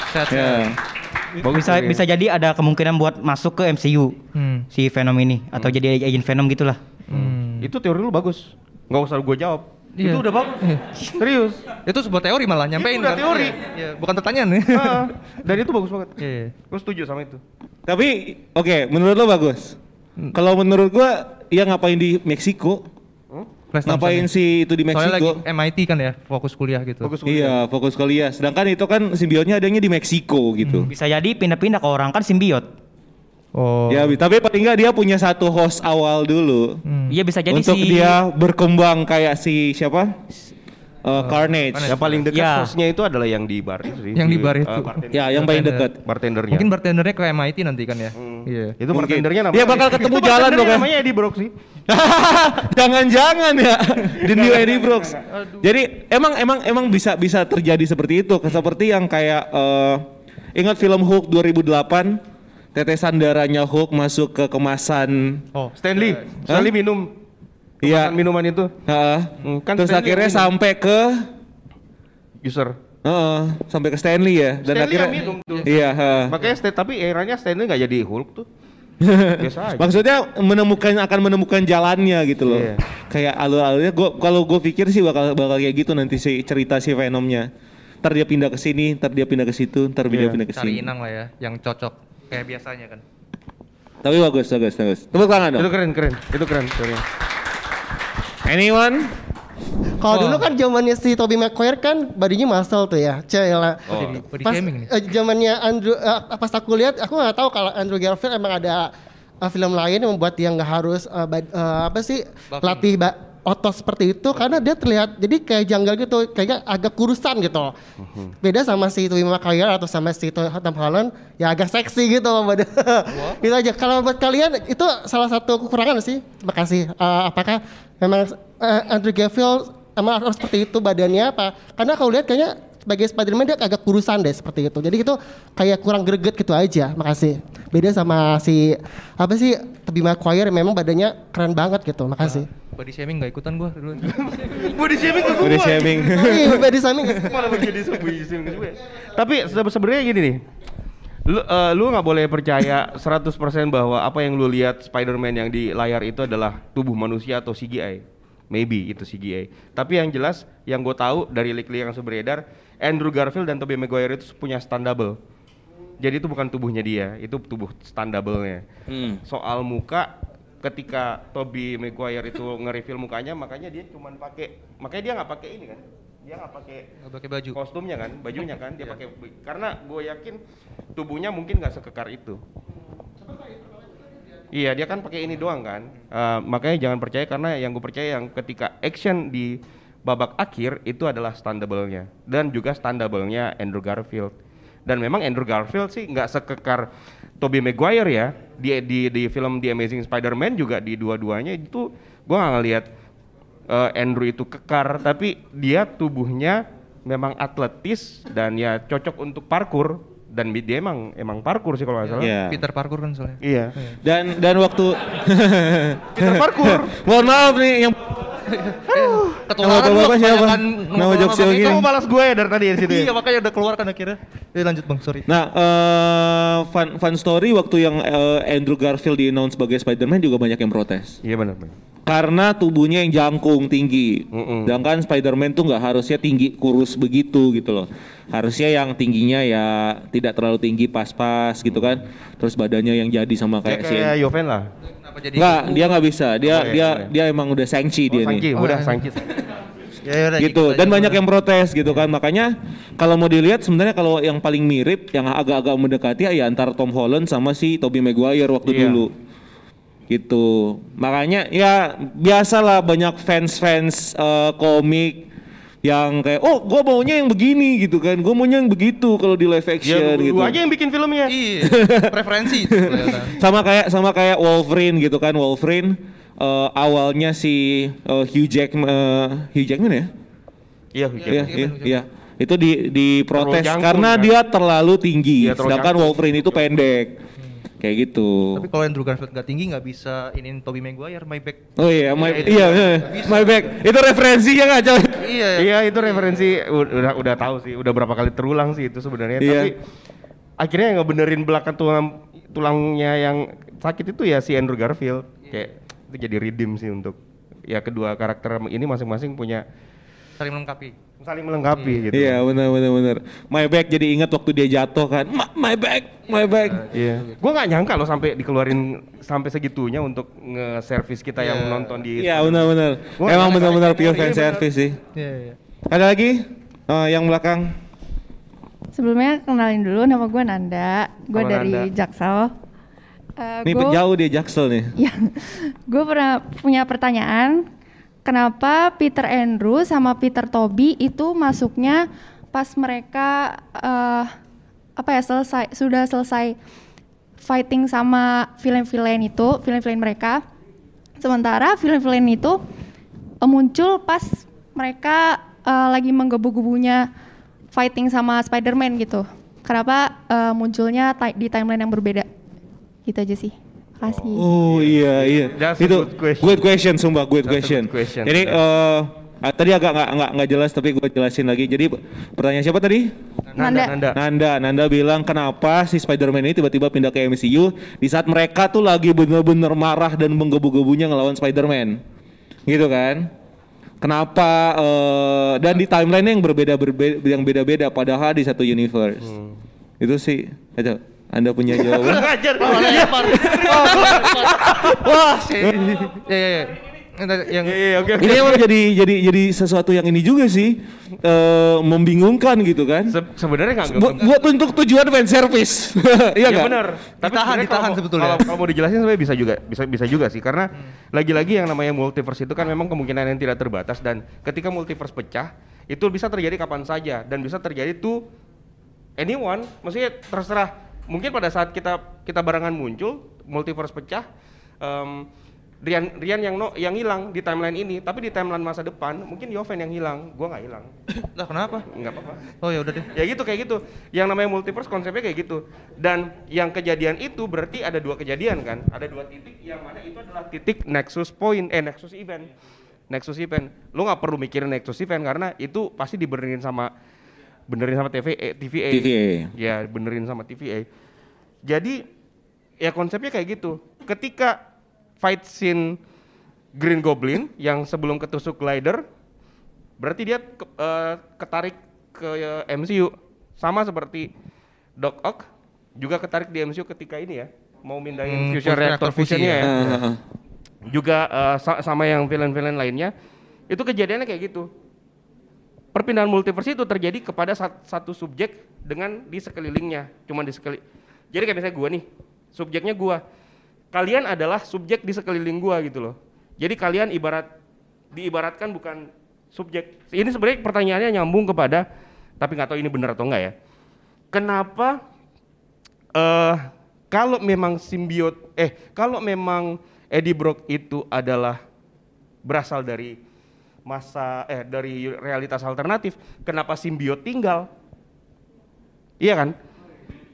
Set, ya. set. Bagus Bisa teorinya. bisa jadi ada kemungkinan buat masuk ke MCU Hmm. si Venom ini atau jadi agent Venom gitulah. Hmm. Itu teori lu bagus. Nggak usah gue jawab. Iya. Itu udah bagus. Serius. Itu sebuah teori malah nyampein udah kan. teori. Iya, iya. bukan pertanyaan nih. [laughs] Dan itu bagus banget. Iya, iya. Gue setuju sama itu. Tapi oke, menurut lo bagus. Kalau menurut gua ya ngapain di Meksiko? Flash Ngapain Thompson. sih itu di Soalnya lagi Meksiko? MIT kan ya, fokus kuliah gitu. Bagus Iya, fokus kuliah. Sedangkan itu kan simbiotnya adanya di Meksiko gitu. Bisa jadi pindah-pindah ke orang kan simbiot. Oh. Ya, bi- tapi paling nggak dia punya satu host awal dulu. Hmm. Iya bisa jadi untuk si dia berkembang kayak si siapa? Eh, Carnage. Yang paling dekat Ya. hostnya itu adalah yang di bar itu sih. Yang di bar eh, itu. bartender. Ya, yang paling dekat. bartendernya. Mungkin bartendernya ke MIT nanti kan ya. Hmm. Iya. itu Mungkin. bartendernya namanya. Dia bakal ketemu jalan dong, kan? Namanya Eddie Brock sih. [laughs] Jangan-jangan ya The New Eddie Brooks. Jadi emang emang emang bisa bisa terjadi seperti itu, seperti yang kayak eh, ingat film Hulk 2008 tetesan darahnya Hulk masuk ke kemasan Oh. Stanley. Stanley minum. Iya. Kemasan minuman itu. Heeh. Hmm, kan Terus Stanley akhirnya sampai ke User. heeh, sampai ke Stanley ya dan Stanley akhirnya yang minum tuh. Iya, heeh. Makanya tapi eranya Stanley nggak jadi Hulk tuh. [laughs] Biasa aja. Maksudnya menemukan akan menemukan jalannya gitu loh. Iya. Kayak alur-alurnya gua kalau gue pikir sih bakal bakal kayak gitu nanti si cerita si Venomnya. Ntar dia pindah ke sini, ntar dia pindah ke situ, ntar dia Iya. pindah ke Cari sini. inang lah ya, yang cocok kayak biasanya kan. Tapi bagus, bagus, bagus. Tepuk tangan dong. Itu keren, keren. Itu keren. keren. Anyone? Kalau Oh. dulu kan zamannya si Tobey Maguire kan badannya muscle tuh ya, Cela. Oh. Pas eh, zamannya Andrew, eh, pas aku lihat, aku nggak tahu kalau Andrew Garfield emang ada eh, film lain yang membuat dia nggak harus eh, bad- eh, apa sih Bulking. latih ba- otot seperti itu karena dia terlihat jadi kayak janggal gitu, kayaknya agak kurusan gitu. Beda sama si Tobey Maguire atau sama si To- Tom Holland, ya agak seksi gitu [laughs] badan. itu aja. Kalau buat kalian itu salah satu kekurangan sih. Terima kasih. Eh, apakah memang eh, Andrew Garfield emang harus seperti itu badannya apa? Karena kalau lihat kayaknya sebagai Spider-Man dia agak kurusan deh seperti itu. Jadi itu kayak kurang greget gitu aja. Makasih. Beda sama si apa sih Tobey Maguire memang badannya keren banget gitu. Makasih. Body shaming nggak ikutan gua dulu. [laughs] Body shaming ke Body shaming. [laughs] Iya, body shaming. Malah menjadi body shaming juga. Tapi sebe- sebenarnya gini nih. Lu eh, lu nggak boleh percaya 100% bahwa apa yang lu lihat Spider-Man yang di layar itu adalah tubuh manusia atau CGI. maybe itu CGI. Tapi yang jelas yang gue tahu dari leak-leak yang sudah beredar, Andrew Garfield dan Tobey Maguire itu punya stand double. Jadi itu bukan tubuhnya dia, itu tubuh stand double-nya. Hmm. Soal muka ketika Tobey Maguire itu nge-reveal mukanya makanya dia cuman pakai makanya dia nggak pakai ini kan? Dia nggak pakai Nggak pakai baju. kostumnya kan? Bajunya kan? Dia Iya. pakai karena gue yakin tubuhnya mungkin nggak sekekar itu. Iya dia kan pakai ini doang kan? Eh, makanya jangan percaya karena yang gue percaya yang ketika action di babak akhir itu adalah standable-nya. Dan juga standable-nya Andrew Garfield dan memang Andrew Garfield sih nggak sekekar Tobey Maguire ya. Di di di film The Amazing Spider-Man juga di dua-duanya itu gue nggak ngelihat eh, Andrew itu kekar. Tapi dia tubuhnya memang atletis dan ya cocok untuk parkour. Dan dia emang emang parkour sih kalau nggak salah. Iya. Peter Parkour kan soalnya. iya. Dan dan waktu Peter parkour. [laughs] Mohon maaf nih yang Ketularan Nama lu bapak siapa? kebanyakan Nama sama yang kita. kamu balas gue ya dari tadi di situ ya? Iya makanya udah keluar kan akhirnya. Eh lanjut bang, sorry. Nah, eh fun, fun story waktu yang eh, Andrew Garfield di announce sebagai Spider-Man juga banyak yang protes. iya benar benar Karena tubuhnya yang jangkung tinggi. Mm-mm. Sedangkan Spider-Man tuh nggak harusnya tinggi kurus begitu gitu loh. Harusnya yang tingginya ya tidak terlalu tinggi pas-pas gitu kan. Terus badannya yang jadi sama kayak kayak si Yoven lah Kenapa jadi? Enggak, dia nggak bisa. Dia Oh, iya, dia iya. dia emang udah sangci dia nih. Sangki udah Sangki [laughs] Ya, ya udah, gitu dikit dan banyak yang protes gitu kan makanya kalau mau dilihat sebenarnya kalau yang paling mirip yang agak-agak mendekati ya antara Tom Holland sama si Tobey Maguire waktu Iya. dulu gitu makanya ya biasalah banyak fans-fans eh, komik yang kayak oh gue maunya yang begini gitu kan. Gue maunya yang begitu kalau di live action ya gitu. aja yang bikin filmnya Iya, [laughs] preferensi sama kayak sama kayak Wolverine gitu kan. Wolverine eh, awalnya si eh, Hugh Jackman eh, Hugh Jackman ya? Iya Iya, iya, iya. Itu di diprotes Terlalu jangkung, karena kan? dia terlalu tinggi, Iya, terlalu sedangkan jangkung. Wolverine itu pendek. Kayak gitu. Tapi kalau Andrew Garfield nggak tinggi nggak bisa iniin Tobey Maguire, my back. Oh iya, my, itu iya, nggak iya, bisa. my back. Itu referensinya nggak coy? Iya, Iya itu referensi udah udah tahu sih, udah berapa kali terulang sih itu sebenarnya. Iya. Tapi akhirnya yang ngebenerin belakang tulang tulangnya yang sakit itu ya si Andrew Garfield. Kayak itu jadi redeem sih untuk ya kedua karakter ini masing-masing punya saling melengkapi. Saling melengkapi gitu. Iya, benar benar benar. My back jadi ingat waktu dia jatuh kan. Ma- My back, my back. Iya. Gua nggak nyangka loh sampai dikeluarin sampai segitunya untuk nge-service kita yang nonton di Iya, benar benar. Gua Emang benar-benar nyangka pure ini fan benar. service sih. Iya, iya. Ada lagi? Eh, yang belakang. Sebelumnya kenalin dulu nama gue Nanda, gue dari Nanda. Jaksel. Eh, Nih gua- jauh dia Jaksel nih. [laughs] Ya, gue pernah punya pertanyaan, kenapa Peter Andrew sama Peter Toby itu masuknya pas mereka eh, apa ya selesai sudah selesai fighting sama villain-villain itu, villain-villain mereka. Sementara villain-villain itu eh, muncul pas mereka eh, lagi menggebu-gebunya fighting sama Spider-Man gitu. Kenapa eh, munculnya di timeline yang berbeda? Gitu aja sih. Makasih. Oh iya iya. That's a itu good question. good question sumpah good That's question. good question. Jadi eh ah, tadi agak nggak nggak nggak jelas tapi gue jelasin lagi. Jadi pertanyaan siapa tadi? Nanda, Nanda. Nanda. Nanda, bilang kenapa si Spider-Man ini tiba-tiba pindah ke MCU di saat mereka tuh lagi bener-bener marah dan menggebu-gebunya ngelawan Spider-Man. Gitu kan? Kenapa eh, dan di timeline yang berbeda berbeda yang beda-beda padahal di satu universe. Hmm. Itu sih. Ayo, Anda punya jawaban? [laughs] Ngajar. Wah, iya, iya, iya. Yang- Yang Iya, iya, oke oke. ini emang jadi jadi jadi sesuatu yang ini juga sih eh, membingungkan gitu kan. Se- sebenarnya nggak buat, buat untuk tujuan fan service. [laughs] iya nggak? benar. Tapi Ditahan, sebenarnya ditahan kalau- sebetulnya. Kalau, kalau mau dijelasin sebenarnya bisa juga, bisa bisa juga sih karena lagi-lagi yang namanya multiverse itu kan memang kemungkinan yang tidak terbatas dan ketika multiverse pecah itu bisa terjadi kapan saja dan bisa terjadi tuh anyone, maksudnya terserah. Mungkin pada saat kita kita barengan muncul multiverse pecah, em, Rian Rian yang no, yang hilang di timeline ini, tapi di timeline masa depan mungkin Yoven yang hilang, gua nggak hilang, lah kenapa? nggak apa-apa. Oh ya udah deh. Ya gitu kayak gitu. Yang namanya multiverse konsepnya kayak gitu. Dan yang kejadian itu berarti ada dua kejadian kan? Ada dua titik yang mana itu adalah titik nexus point eh nexus event. Nexus event. Lu nggak perlu mikirin nexus event karena itu pasti dibenerin sama benerin sama TVA, TVA. TVA. Ya, benerin sama TVA. Jadi ya konsepnya kayak gitu. Ketika fight scene Green Goblin yang sebelum ketusuk glider berarti dia ke- eh, ketarik ke eh, MCU sama seperti Doc Ock juga ketarik di MCU ketika ini ya mau mindahin Hmm, fusion reactor reactor fusion fusionnya ya. Ah, ah, ah. Juga sa- sama yang villain-villain lainnya itu kejadiannya kayak gitu. Perpindahan multiverse itu terjadi kepada sat- satu subjek dengan di sekelilingnya, cuma di sekeli. Jadi kayak misalnya gua nih, subjeknya gua. Kalian adalah subjek di sekeliling gua gitu loh. Jadi kalian ibarat diibaratkan bukan subjek. Ini sebenarnya pertanyaannya nyambung kepada tapi nggak tahu ini benar atau enggak ya. Kenapa eh kalau memang simbiot eh kalau memang Eddie Brock itu adalah berasal dari masa eh dari realitas alternatif, kenapa simbiot tinggal? Iya kan?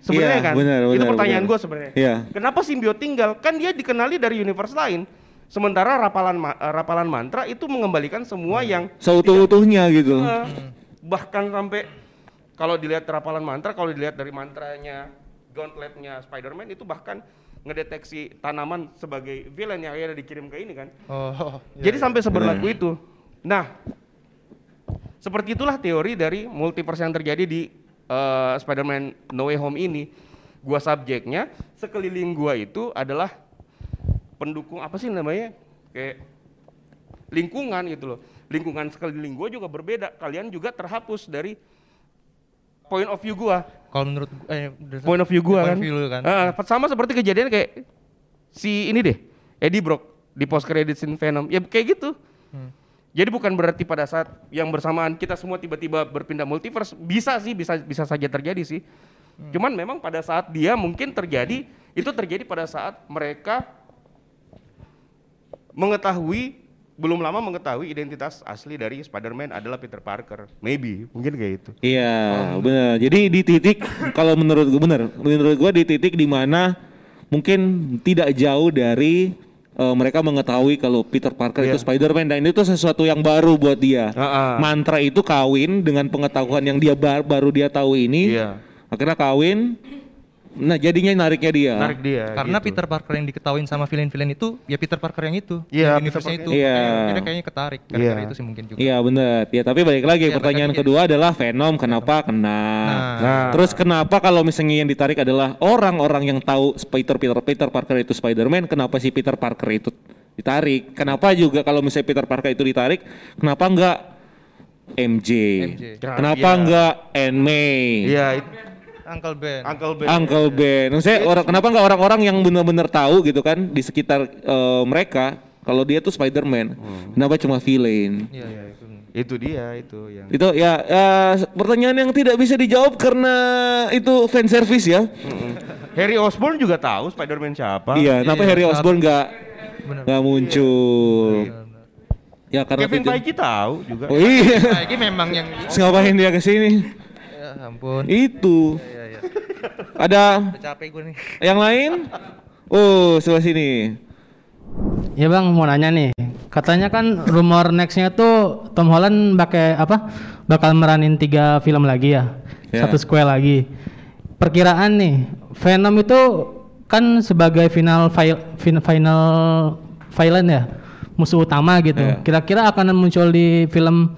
Sebenarnya Iya, kan? benar, itu benar, pertanyaan gue sebenarnya. Iya. Kenapa simbiot tinggal? Kan dia dikenali dari universe lain. Sementara rapalan ma- eh, rapalan mantra itu mengembalikan semua yang Seutuh-utuhnya gitu. Eh, bahkan sampai kalau dilihat rapalan mantra, kalau dilihat dari mantranya gauntletnya Spider-Man itu bahkan ngedeteksi tanaman sebagai villain yang akhirnya dikirim ke ini kan. Oh. [laughs] Jadi sampai seberlaku itu. Nah, seperti itulah teori dari multiverse yang terjadi di eh, Spider-Man No Way Home ini. Gua subjeknya, sekeliling gua itu adalah pendukung apa sih namanya? Kayak lingkungan gitu loh. Lingkungan sekeliling gua juga berbeda. Kalian juga terhapus dari point of view gua. Kalau menurut eh Point of view gua point kan. view kan. Ah, sama seperti kejadian kayak si ini deh, Eddie Brock di post credit scene Venom. Ya kayak gitu. Hmm. Jadi bukan berarti pada saat yang bersamaan kita semua tiba-tiba berpindah multiverse bisa sih bisa bisa saja terjadi sih. Hmm. Cuman memang pada saat dia mungkin terjadi itu terjadi pada saat mereka mengetahui belum lama mengetahui identitas asli dari Spider-Man adalah Peter Parker. Maybe, mungkin kayak itu. Iya, benar. Jadi di titik kalau menurut gue benar, menurut gue di titik di mana mungkin tidak jauh dari eh, mereka mengetahui kalau Peter Parker itu Iya. Spider-Man dan itu sesuatu yang baru buat dia. Ah. Mantra itu kawin dengan pengetahuan yang dia bar- baru dia tahu ini. Iya. Akhirnya kawin. Nah, jadinya nariknya dia. Narik dia. Karena gitu. Peter Parker yang diketahuin sama villain-villain itu ya Peter Parker yang itu. Iya, universe-nya Parker. itu. Iya. Makanya Dia kayaknya ketarik gara-gara Iya. itu sih mungkin juga. Iya benar. Ya tapi balik lagi Iya, pertanyaan kedua adalah Venom kenapa kena? Nah. Terus kenapa kalau misalnya yang ditarik adalah orang-orang yang tahu Peter Peter Peter Parker itu Spider-Man, kenapa si Peter Parker itu ditarik? Kenapa juga kalau misalnya Peter Parker itu ditarik, kenapa enggak MJ? MJ. Kenapa Iya. enggak Anne May? Iya, it- Uncle Ben. Uncle Ben. Uncle Ben. Maksudnya orang kenapa enggak orang-orang yang benar-benar tahu gitu kan di sekitar eh, mereka kalau dia tuh Spider-Man. Kenapa cuma villain? Iya, iya itu. Itu dia itu yang Itu ya, ya pertanyaan yang tidak bisa dijawab karena itu fan service ya. Harry Osborn juga tahu Spider-Man siapa. Iya, kenapa Iya, Harry Osborn nggak nggak muncul? Ya karena Kevin Feige tahu juga. Oh iya, ini memang yang ngapain dia ke sini? ya ampun. Itu. Iya, iya. Ada Udah capek gue nih. yang lain? Oh, sebelah sini. Ya bang mau nanya nih, katanya kan rumor nextnya tuh Tom Holland pakai apa? Bakal meranin tiga film lagi ya, Ya. satu square lagi. Perkiraan nih, Venom itu kan sebagai final fi- fin- final villain ya, musuh utama gitu. Ya. Kira-kira akan muncul di film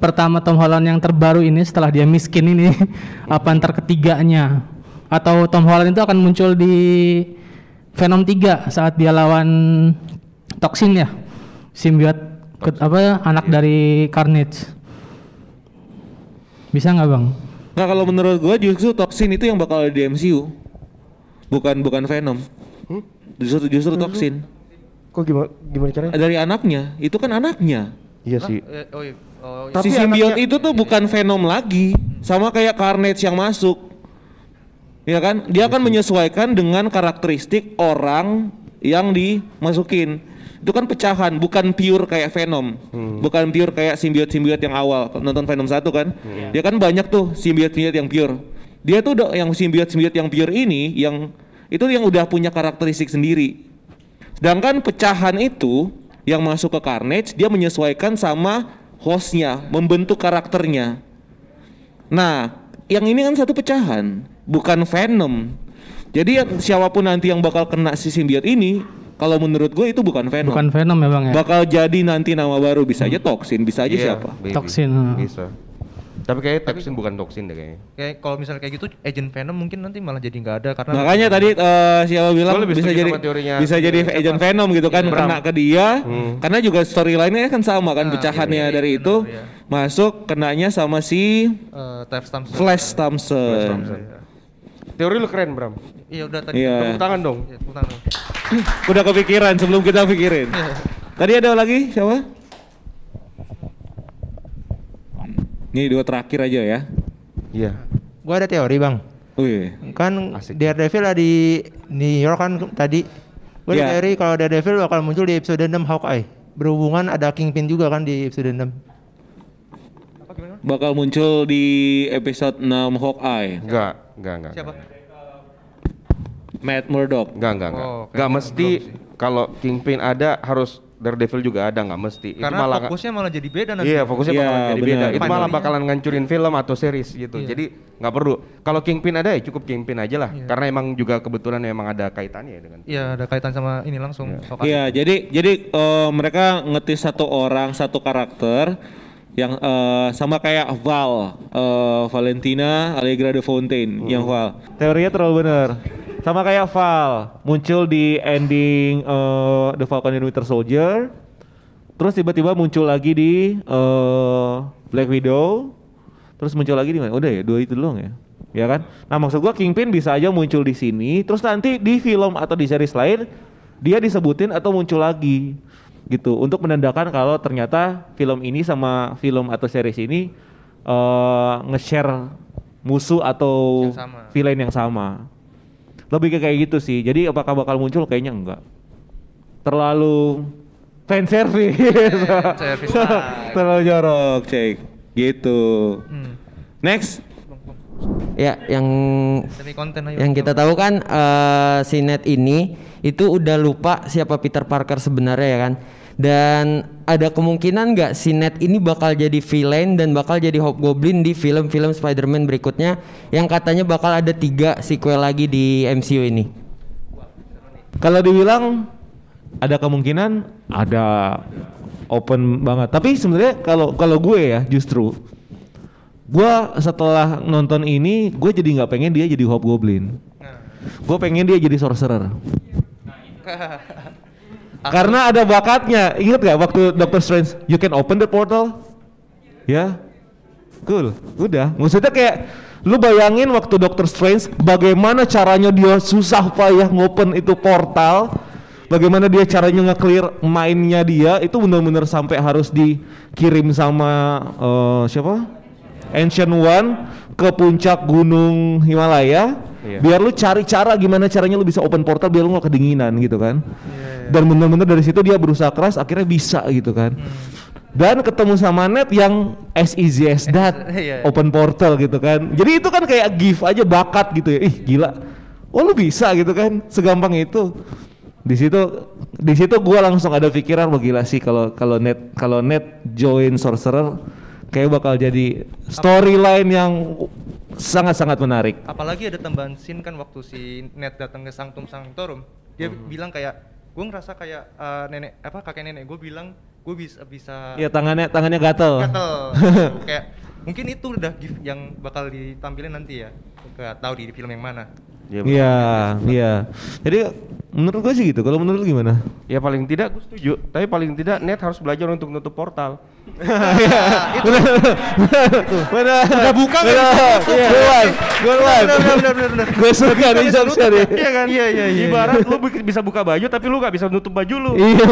pertama Tom Holland yang terbaru ini setelah dia miskin ini, [laughs] apa ntar ketiganya? Atau Tom Holland itu akan muncul di Venom 3 saat dia lawan Toxin ya simbiot ke- apa anak dari Carnage bisa nggak bang Nah kalau menurut gua justru Toxin itu yang bakal ada di MCU. Bukan bukan Venom. Justru justru Toxin. Kok gimana gimana caranya? Dari anaknya, itu kan anaknya. Iya sih. Eh, oh iya. Oh, Tapi si simbiot itu tuh bukan Venom lagi, sama kayak Carnage yang masuk. Ya kan? Dia akan menyesuaikan dengan karakteristik orang yang dimasukin. Itu kan pecahan, bukan pure kayak Venom. Bukan pure kayak simbiot-simbiot yang awal. Nonton Venom 1 kan? Dia kan banyak tuh simbiot-simbiot yang pure. Dia tuh udah yang simbiot-simbiot yang pure ini yang itu yang udah punya karakteristik sendiri. Sedangkan pecahan itu yang masuk ke Carnage dia menyesuaikan sama hostnya, membentuk karakternya. Nah, yang ini kan satu pecahan, bukan Venom. Jadi yang- siapa pun nanti yang bakal kena si simbiot ini, kalau menurut gue itu bukan Venom. Bukan Venom ya bang ya. Bakal jadi nanti nama baru bisa aja Toxin, bisa aja Iya, siapa. maybe. Toksin. hmm. Bisa. Tapi kayaknya toksin bukan toksin deh kayaknya. Kayak kalau misalnya kayak gitu Agent Venom mungkin nanti malah jadi nggak ada karena Makanya tadi eh, siapa bilang bisa jadi teorinya bisa jadi siapa? agent Venom gitu kan Bram. kena ke dia Hmm. karena juga storyline-nya kan sama kan pecahannya iya, dari iya, itu iya. masuk kenanya sama si eh, Tef Thompson. Flash Thompson. Teori lu keren, Bram. Iya udah tadi. Iya. Tepuk tangan dong. Iya, tepuk tangan dong. [coughs] Udah kepikiran sebelum kita pikirin. Tadi ada lagi siapa? Ini dua terakhir aja ya. Iya. Gua ada teori bang. Wih. Kan Daredevil ada di New York kan tadi. Gua Iya. ada teori kalau Daredevil bakal muncul di episode 6 Hawkeye. Berhubungan ada Kingpin juga kan di episode 6. Bakal muncul di episode 6 Hawkeye. Enggak, enggak, enggak. Siapa? Matt Murdock. Enggak, enggak, enggak. Oh, Enggak mesti kalau Kingpin ada harus Daredevil juga ada, enggak mesti. Karena malah fokusnya malah jadi beda nanti. Iya, fokusnya Iya, bakalan jadi beda. Itu malah bakalan ngancurin film atau series gitu. Iya. Jadi nggak perlu. Kalau Kingpin ada ya cukup Kingpin aja lah. Karena emang juga kebetulan emang ada kaitannya ya dengan. Iya, ada kaitan sama ini langsung. Hawkeye. Iya, jadi jadi eh, mereka ngetis satu orang, satu karakter yang eh, sama kayak Val, eh, Valentina Allegra de Fontaine yang Val. Teorinya terlalu benar. Sama kayak Val, muncul di ending eh, The Falcon and Winter Soldier. Terus tiba-tiba muncul lagi di eh, Black Widow. Terus muncul lagi di mana? Udah ya, dua itu doang ya. Ya kan? Nah, maksud gua Kingpin bisa aja muncul di sini, terus nanti di film atau di series lain dia disebutin atau muncul lagi gitu untuk menandakan kalau ternyata film ini sama film atau series ini eh nge-share musuh atau Yang sama. villain yang sama. Lebih ke kayak gitu sih. Jadi apakah bakal muncul? Kayaknya enggak. Terlalu fan service. service [laughs] Terlalu jorok, cek. Gitu. Hmm. Next. Ya, yang Demi konten ayo. yang kita tahu kan eh, si Ned ini itu udah lupa siapa Peter Parker sebenarnya ya kan. Dan ada kemungkinan nggak si Ned ini bakal jadi villain dan bakal jadi Hobgoblin di film-film Spider-Man berikutnya yang katanya bakal ada tiga sequel lagi di MCU ini. Kalau dibilang ada kemungkinan ada open banget. Tapi sebenarnya kalau kalau gue ya justru gua setelah nonton ini gue jadi nggak pengen dia jadi hobgoblin. Gue pengen dia jadi sorcerer. Karena ada bakatnya. Ingat gak waktu Doctor Strange, you can open the portal? Ya, cool. Udah. Maksudnya kayak lu bayangin waktu Doctor Strange, bagaimana caranya dia susah payah ngopen itu portal, bagaimana dia caranya nge-clear mainnya dia itu benar-benar sampai harus dikirim sama eh, siapa? Ancient One ke puncak gunung Himalaya Iya. biar lu cari cara gimana caranya lu bisa open portal biar lu gak kedinginan gitu kan. Dan bener-bener dari situ dia berusaha keras akhirnya bisa gitu kan. Dan ketemu sama Net yang as easy as that [laughs] Iya. open portal gitu kan. Jadi itu kan kayak gift aja bakat gitu ya. Ih gila. Oh lu bisa gitu kan segampang itu. Di situ di situ gua langsung ada pikiran wah gila sih kalau kalau net kalau net join sorcerer kayak bakal jadi storyline yang sangat-sangat menarik. Apalagi ada tambahan scene kan waktu si Ned datang ke Sanctum Sanctorum. Dia bilang kayak gue ngerasa kayak eh, nenek apa kakek nenek gue bilang gue bisa bisa ya tangannya tangannya gatel. Gatel. [laughs] Kayak mungkin itu udah gift yang bakal ditampilin nanti ya. Gak tahu di, di film yang mana. Ya, Iya, iya. Jadi menurut gue sih gitu. Kalau menurut lu gimana? Ya paling tidak gue setuju. Tapi paling tidak net harus belajar untuk nutup portal. [laughs] Benar. Udah buka kan? Iya. Good one. Good one. Gue suka nih jokesnya nih. Iya kan? Iya iya iya. Ibarat lu bi- bisa buka baju tapi lu gak bisa nutup baju lu. Iya.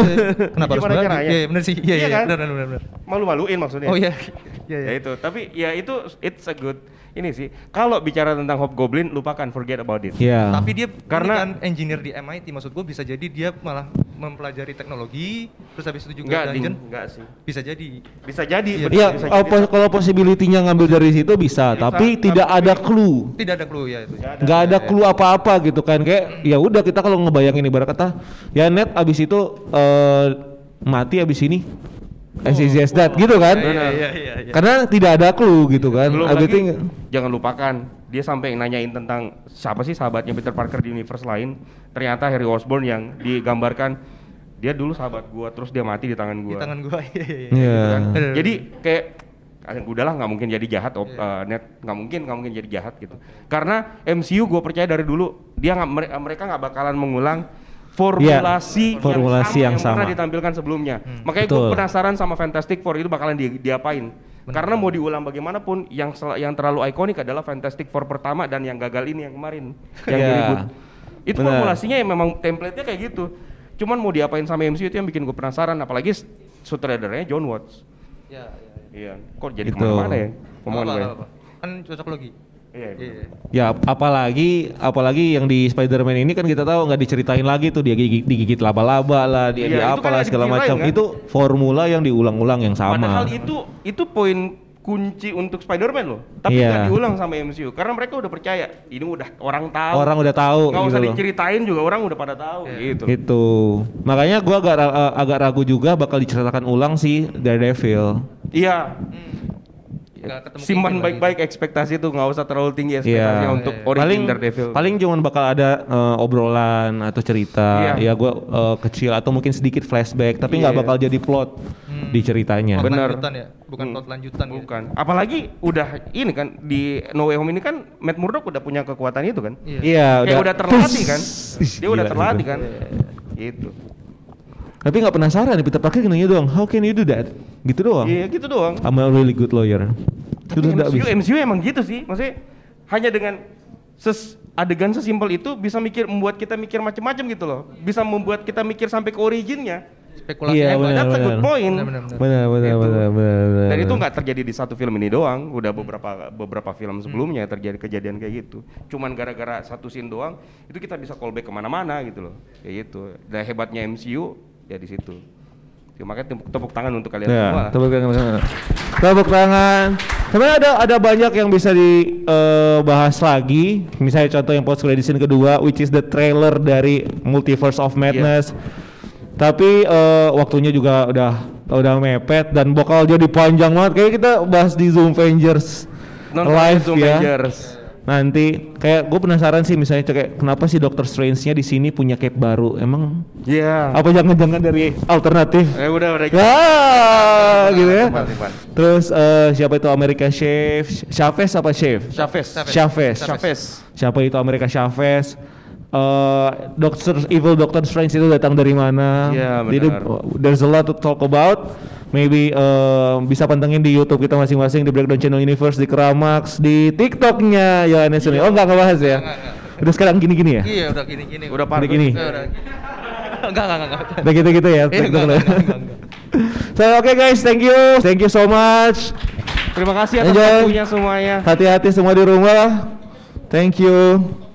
kenapa harus belajar? caranya? iya bener sih iya Iya iya kan? bener bener bener, bener. Malu-maluin maksudnya. oh iya [laughs] iya Ya iya itu. Tapi ya itu it's a good ini sih. Kalau bicara tentang Hobgoblin lupakan forget about it. Iya. tapi dia Karena- kan engineer di MIT maksud gue bisa jadi dia malah mempelajari teknologi terus habis itu juga Enggak, ada agent enggak sih. bisa jadi Bisa jadi. Iya. bener, Iya, bisa oh, jadi. kalau possibility-nya ngambil dari situ bisa, tapi tidak ada clue. tidak ada clue ya itu nggak ada clue apa-apa gitu kan kayak ya udah kita kalau ngebayangin ibarat kata ya net abis itu eh, mati abis ini as easy as that gitu kan iya iya iya iya karena tidak ada clue gitu kan Belum lagi, jangan lupakan dia sampai nanyain tentang siapa sih sahabatnya Peter Parker di universe lain. Ternyata Harry Osborn yang digambarkan dia dulu sahabat gua terus dia mati di tangan Di gua. tangan gua. [laughs] Iya, iya, iya. Iya. kan. Jadi kayak ah, udahlah nggak mungkin jadi jahat op- eh, net nggak mungkin nggak mungkin jadi jahat gitu karena MCU gue percaya dari dulu dia nggak mere- mereka nggak bakalan mengulang formulasi Iya, formulasi yang pernah sama. ditampilkan sebelumnya makanya gue penasaran sama Fantastic Four itu bakalan di, diapain karena mau diulang bagaimanapun yang sel- yang terlalu ikonik adalah Fantastic Four pertama dan yang gagal ini yang kemarin yang Iya. diribut itu Benar. formulasinya yang memang template-nya kayak gitu cuman mau diapain sama MCU itu yang bikin gue penasaran apalagi sutradaranya John Watts Iya, Iya, iya. kok jadi Gitu. ke mana-mana ya? Apa, Omongan gue. apa, apa. Kan cocok logi. Iya. Iya. Ya apalagi apalagi yang di Spider-Man ini kan kita tahu nggak diceritain lagi tuh dia gigit, digigit laba-laba lah, dia Iya, di kan apalah yang segala macam. kan? Itu formula yang diulang-ulang yang sama. Padahal itu itu poin kunci untuk Spider-Man loh. Tapi Iya. nggak diulang sama MCU karena mereka udah percaya ini udah orang tahu. Orang udah tahu Nggak gitu usah loh. diceritain juga orang udah pada tahu gitu. Itu. Makanya gua agak eh, agak ragu juga bakal diceritakan ulang si Daredevil. Iya. Ketemu Simpan Kingpin baik-baik ekspektasi tuh nggak usah terlalu tinggi ekspektasinya Iya. untuk Iya. origin paling Daredevil. paling cuman bakal ada eh, obrolan atau cerita Iya. ya gua eh, kecil atau mungkin sedikit flashback tapi nggak Iya. bakal jadi plot di ceritanya. Plot Bener. lanjutan ya, bukan Hmm. plot lanjutan ya. Bukan. Apalagi udah ini kan di No Way Home ini kan Matt Murdock udah punya kekuatan itu kan. Iya. Iya, Kayak udah terlatih kan. Dia udah terlatih kan. [laughs] Itu. Tapi nggak penasaran nih Peter Parker nanya doang, how can you do that? Gitu doang. Iya gitu doang. I'm a really good lawyer. Tapi Itu udah MCU, bisa. MCU emang gitu sih, maksudnya hanya dengan ses adegan sesimpel itu bisa mikir membuat kita mikir macam-macam gitu loh, bisa membuat kita mikir sampai ke originnya. Spekulasi hebat. benar, That's a good point. Benar, benar, benar. Benar, benar, Gitu. benar, benar. Dan itu nggak terjadi di satu film ini doang, udah beberapa beberapa film sebelumnya terjadi kejadian kayak gitu. Cuman gara-gara satu scene doang, itu kita bisa callback ke mana-mana gitu loh, kayak gitu. Dan hebatnya MCU ya di situ. Ya, makanya tepuk, tepuk tangan untuk kalian Ya, semua. tepuk tangan sama-sama. Tepuk tangan. Sebenarnya ada ada banyak yang bisa dibahas lagi. Misalnya contoh yang post credit scene kedua, which is the trailer dari Multiverse of Madness. Tapi eh, waktunya juga udah udah mepet dan bakal jadi panjang banget. Kayak kita bahas di Zoom Avengers Nonton live Zoom ya. Avengers. Nanti kayak gue penasaran sih misalnya kayak kenapa sih Doctor Strange-nya di sini punya cape baru? Emang Iya. apa jangan-jangan dari alternatif? Eh udah udah. Ah, gitu ya. Simpan, simpan. Terus eh, siapa itu Amerika Chef? Chavez apa Chef? Chavez. Chavez. Chavez. Siapa itu Amerika Chavez? Eh, Doctor Evil Doctor Strange itu datang dari mana? Iya, benar. there's a lot to talk about. Maybe eh, bisa pantengin di YouTube kita masing-masing di Breakdown Channel Universe di Kramax di TikToknya Yohanes Uni. Oh enggak enggak bahas ya? Udah sekarang gini-gini ya? Iya, udah gini-gini. Udah parah. gini. Udah. Enggak, enggak, enggak, enggak. Udah gitu-gitu ya? Iya, TikTok enggak, enggak, enggak, enggak. So oke guys, thank you, thank you so much. Terima kasih atas waktunya semuanya. Hati-hati semua di rumah. Thank you.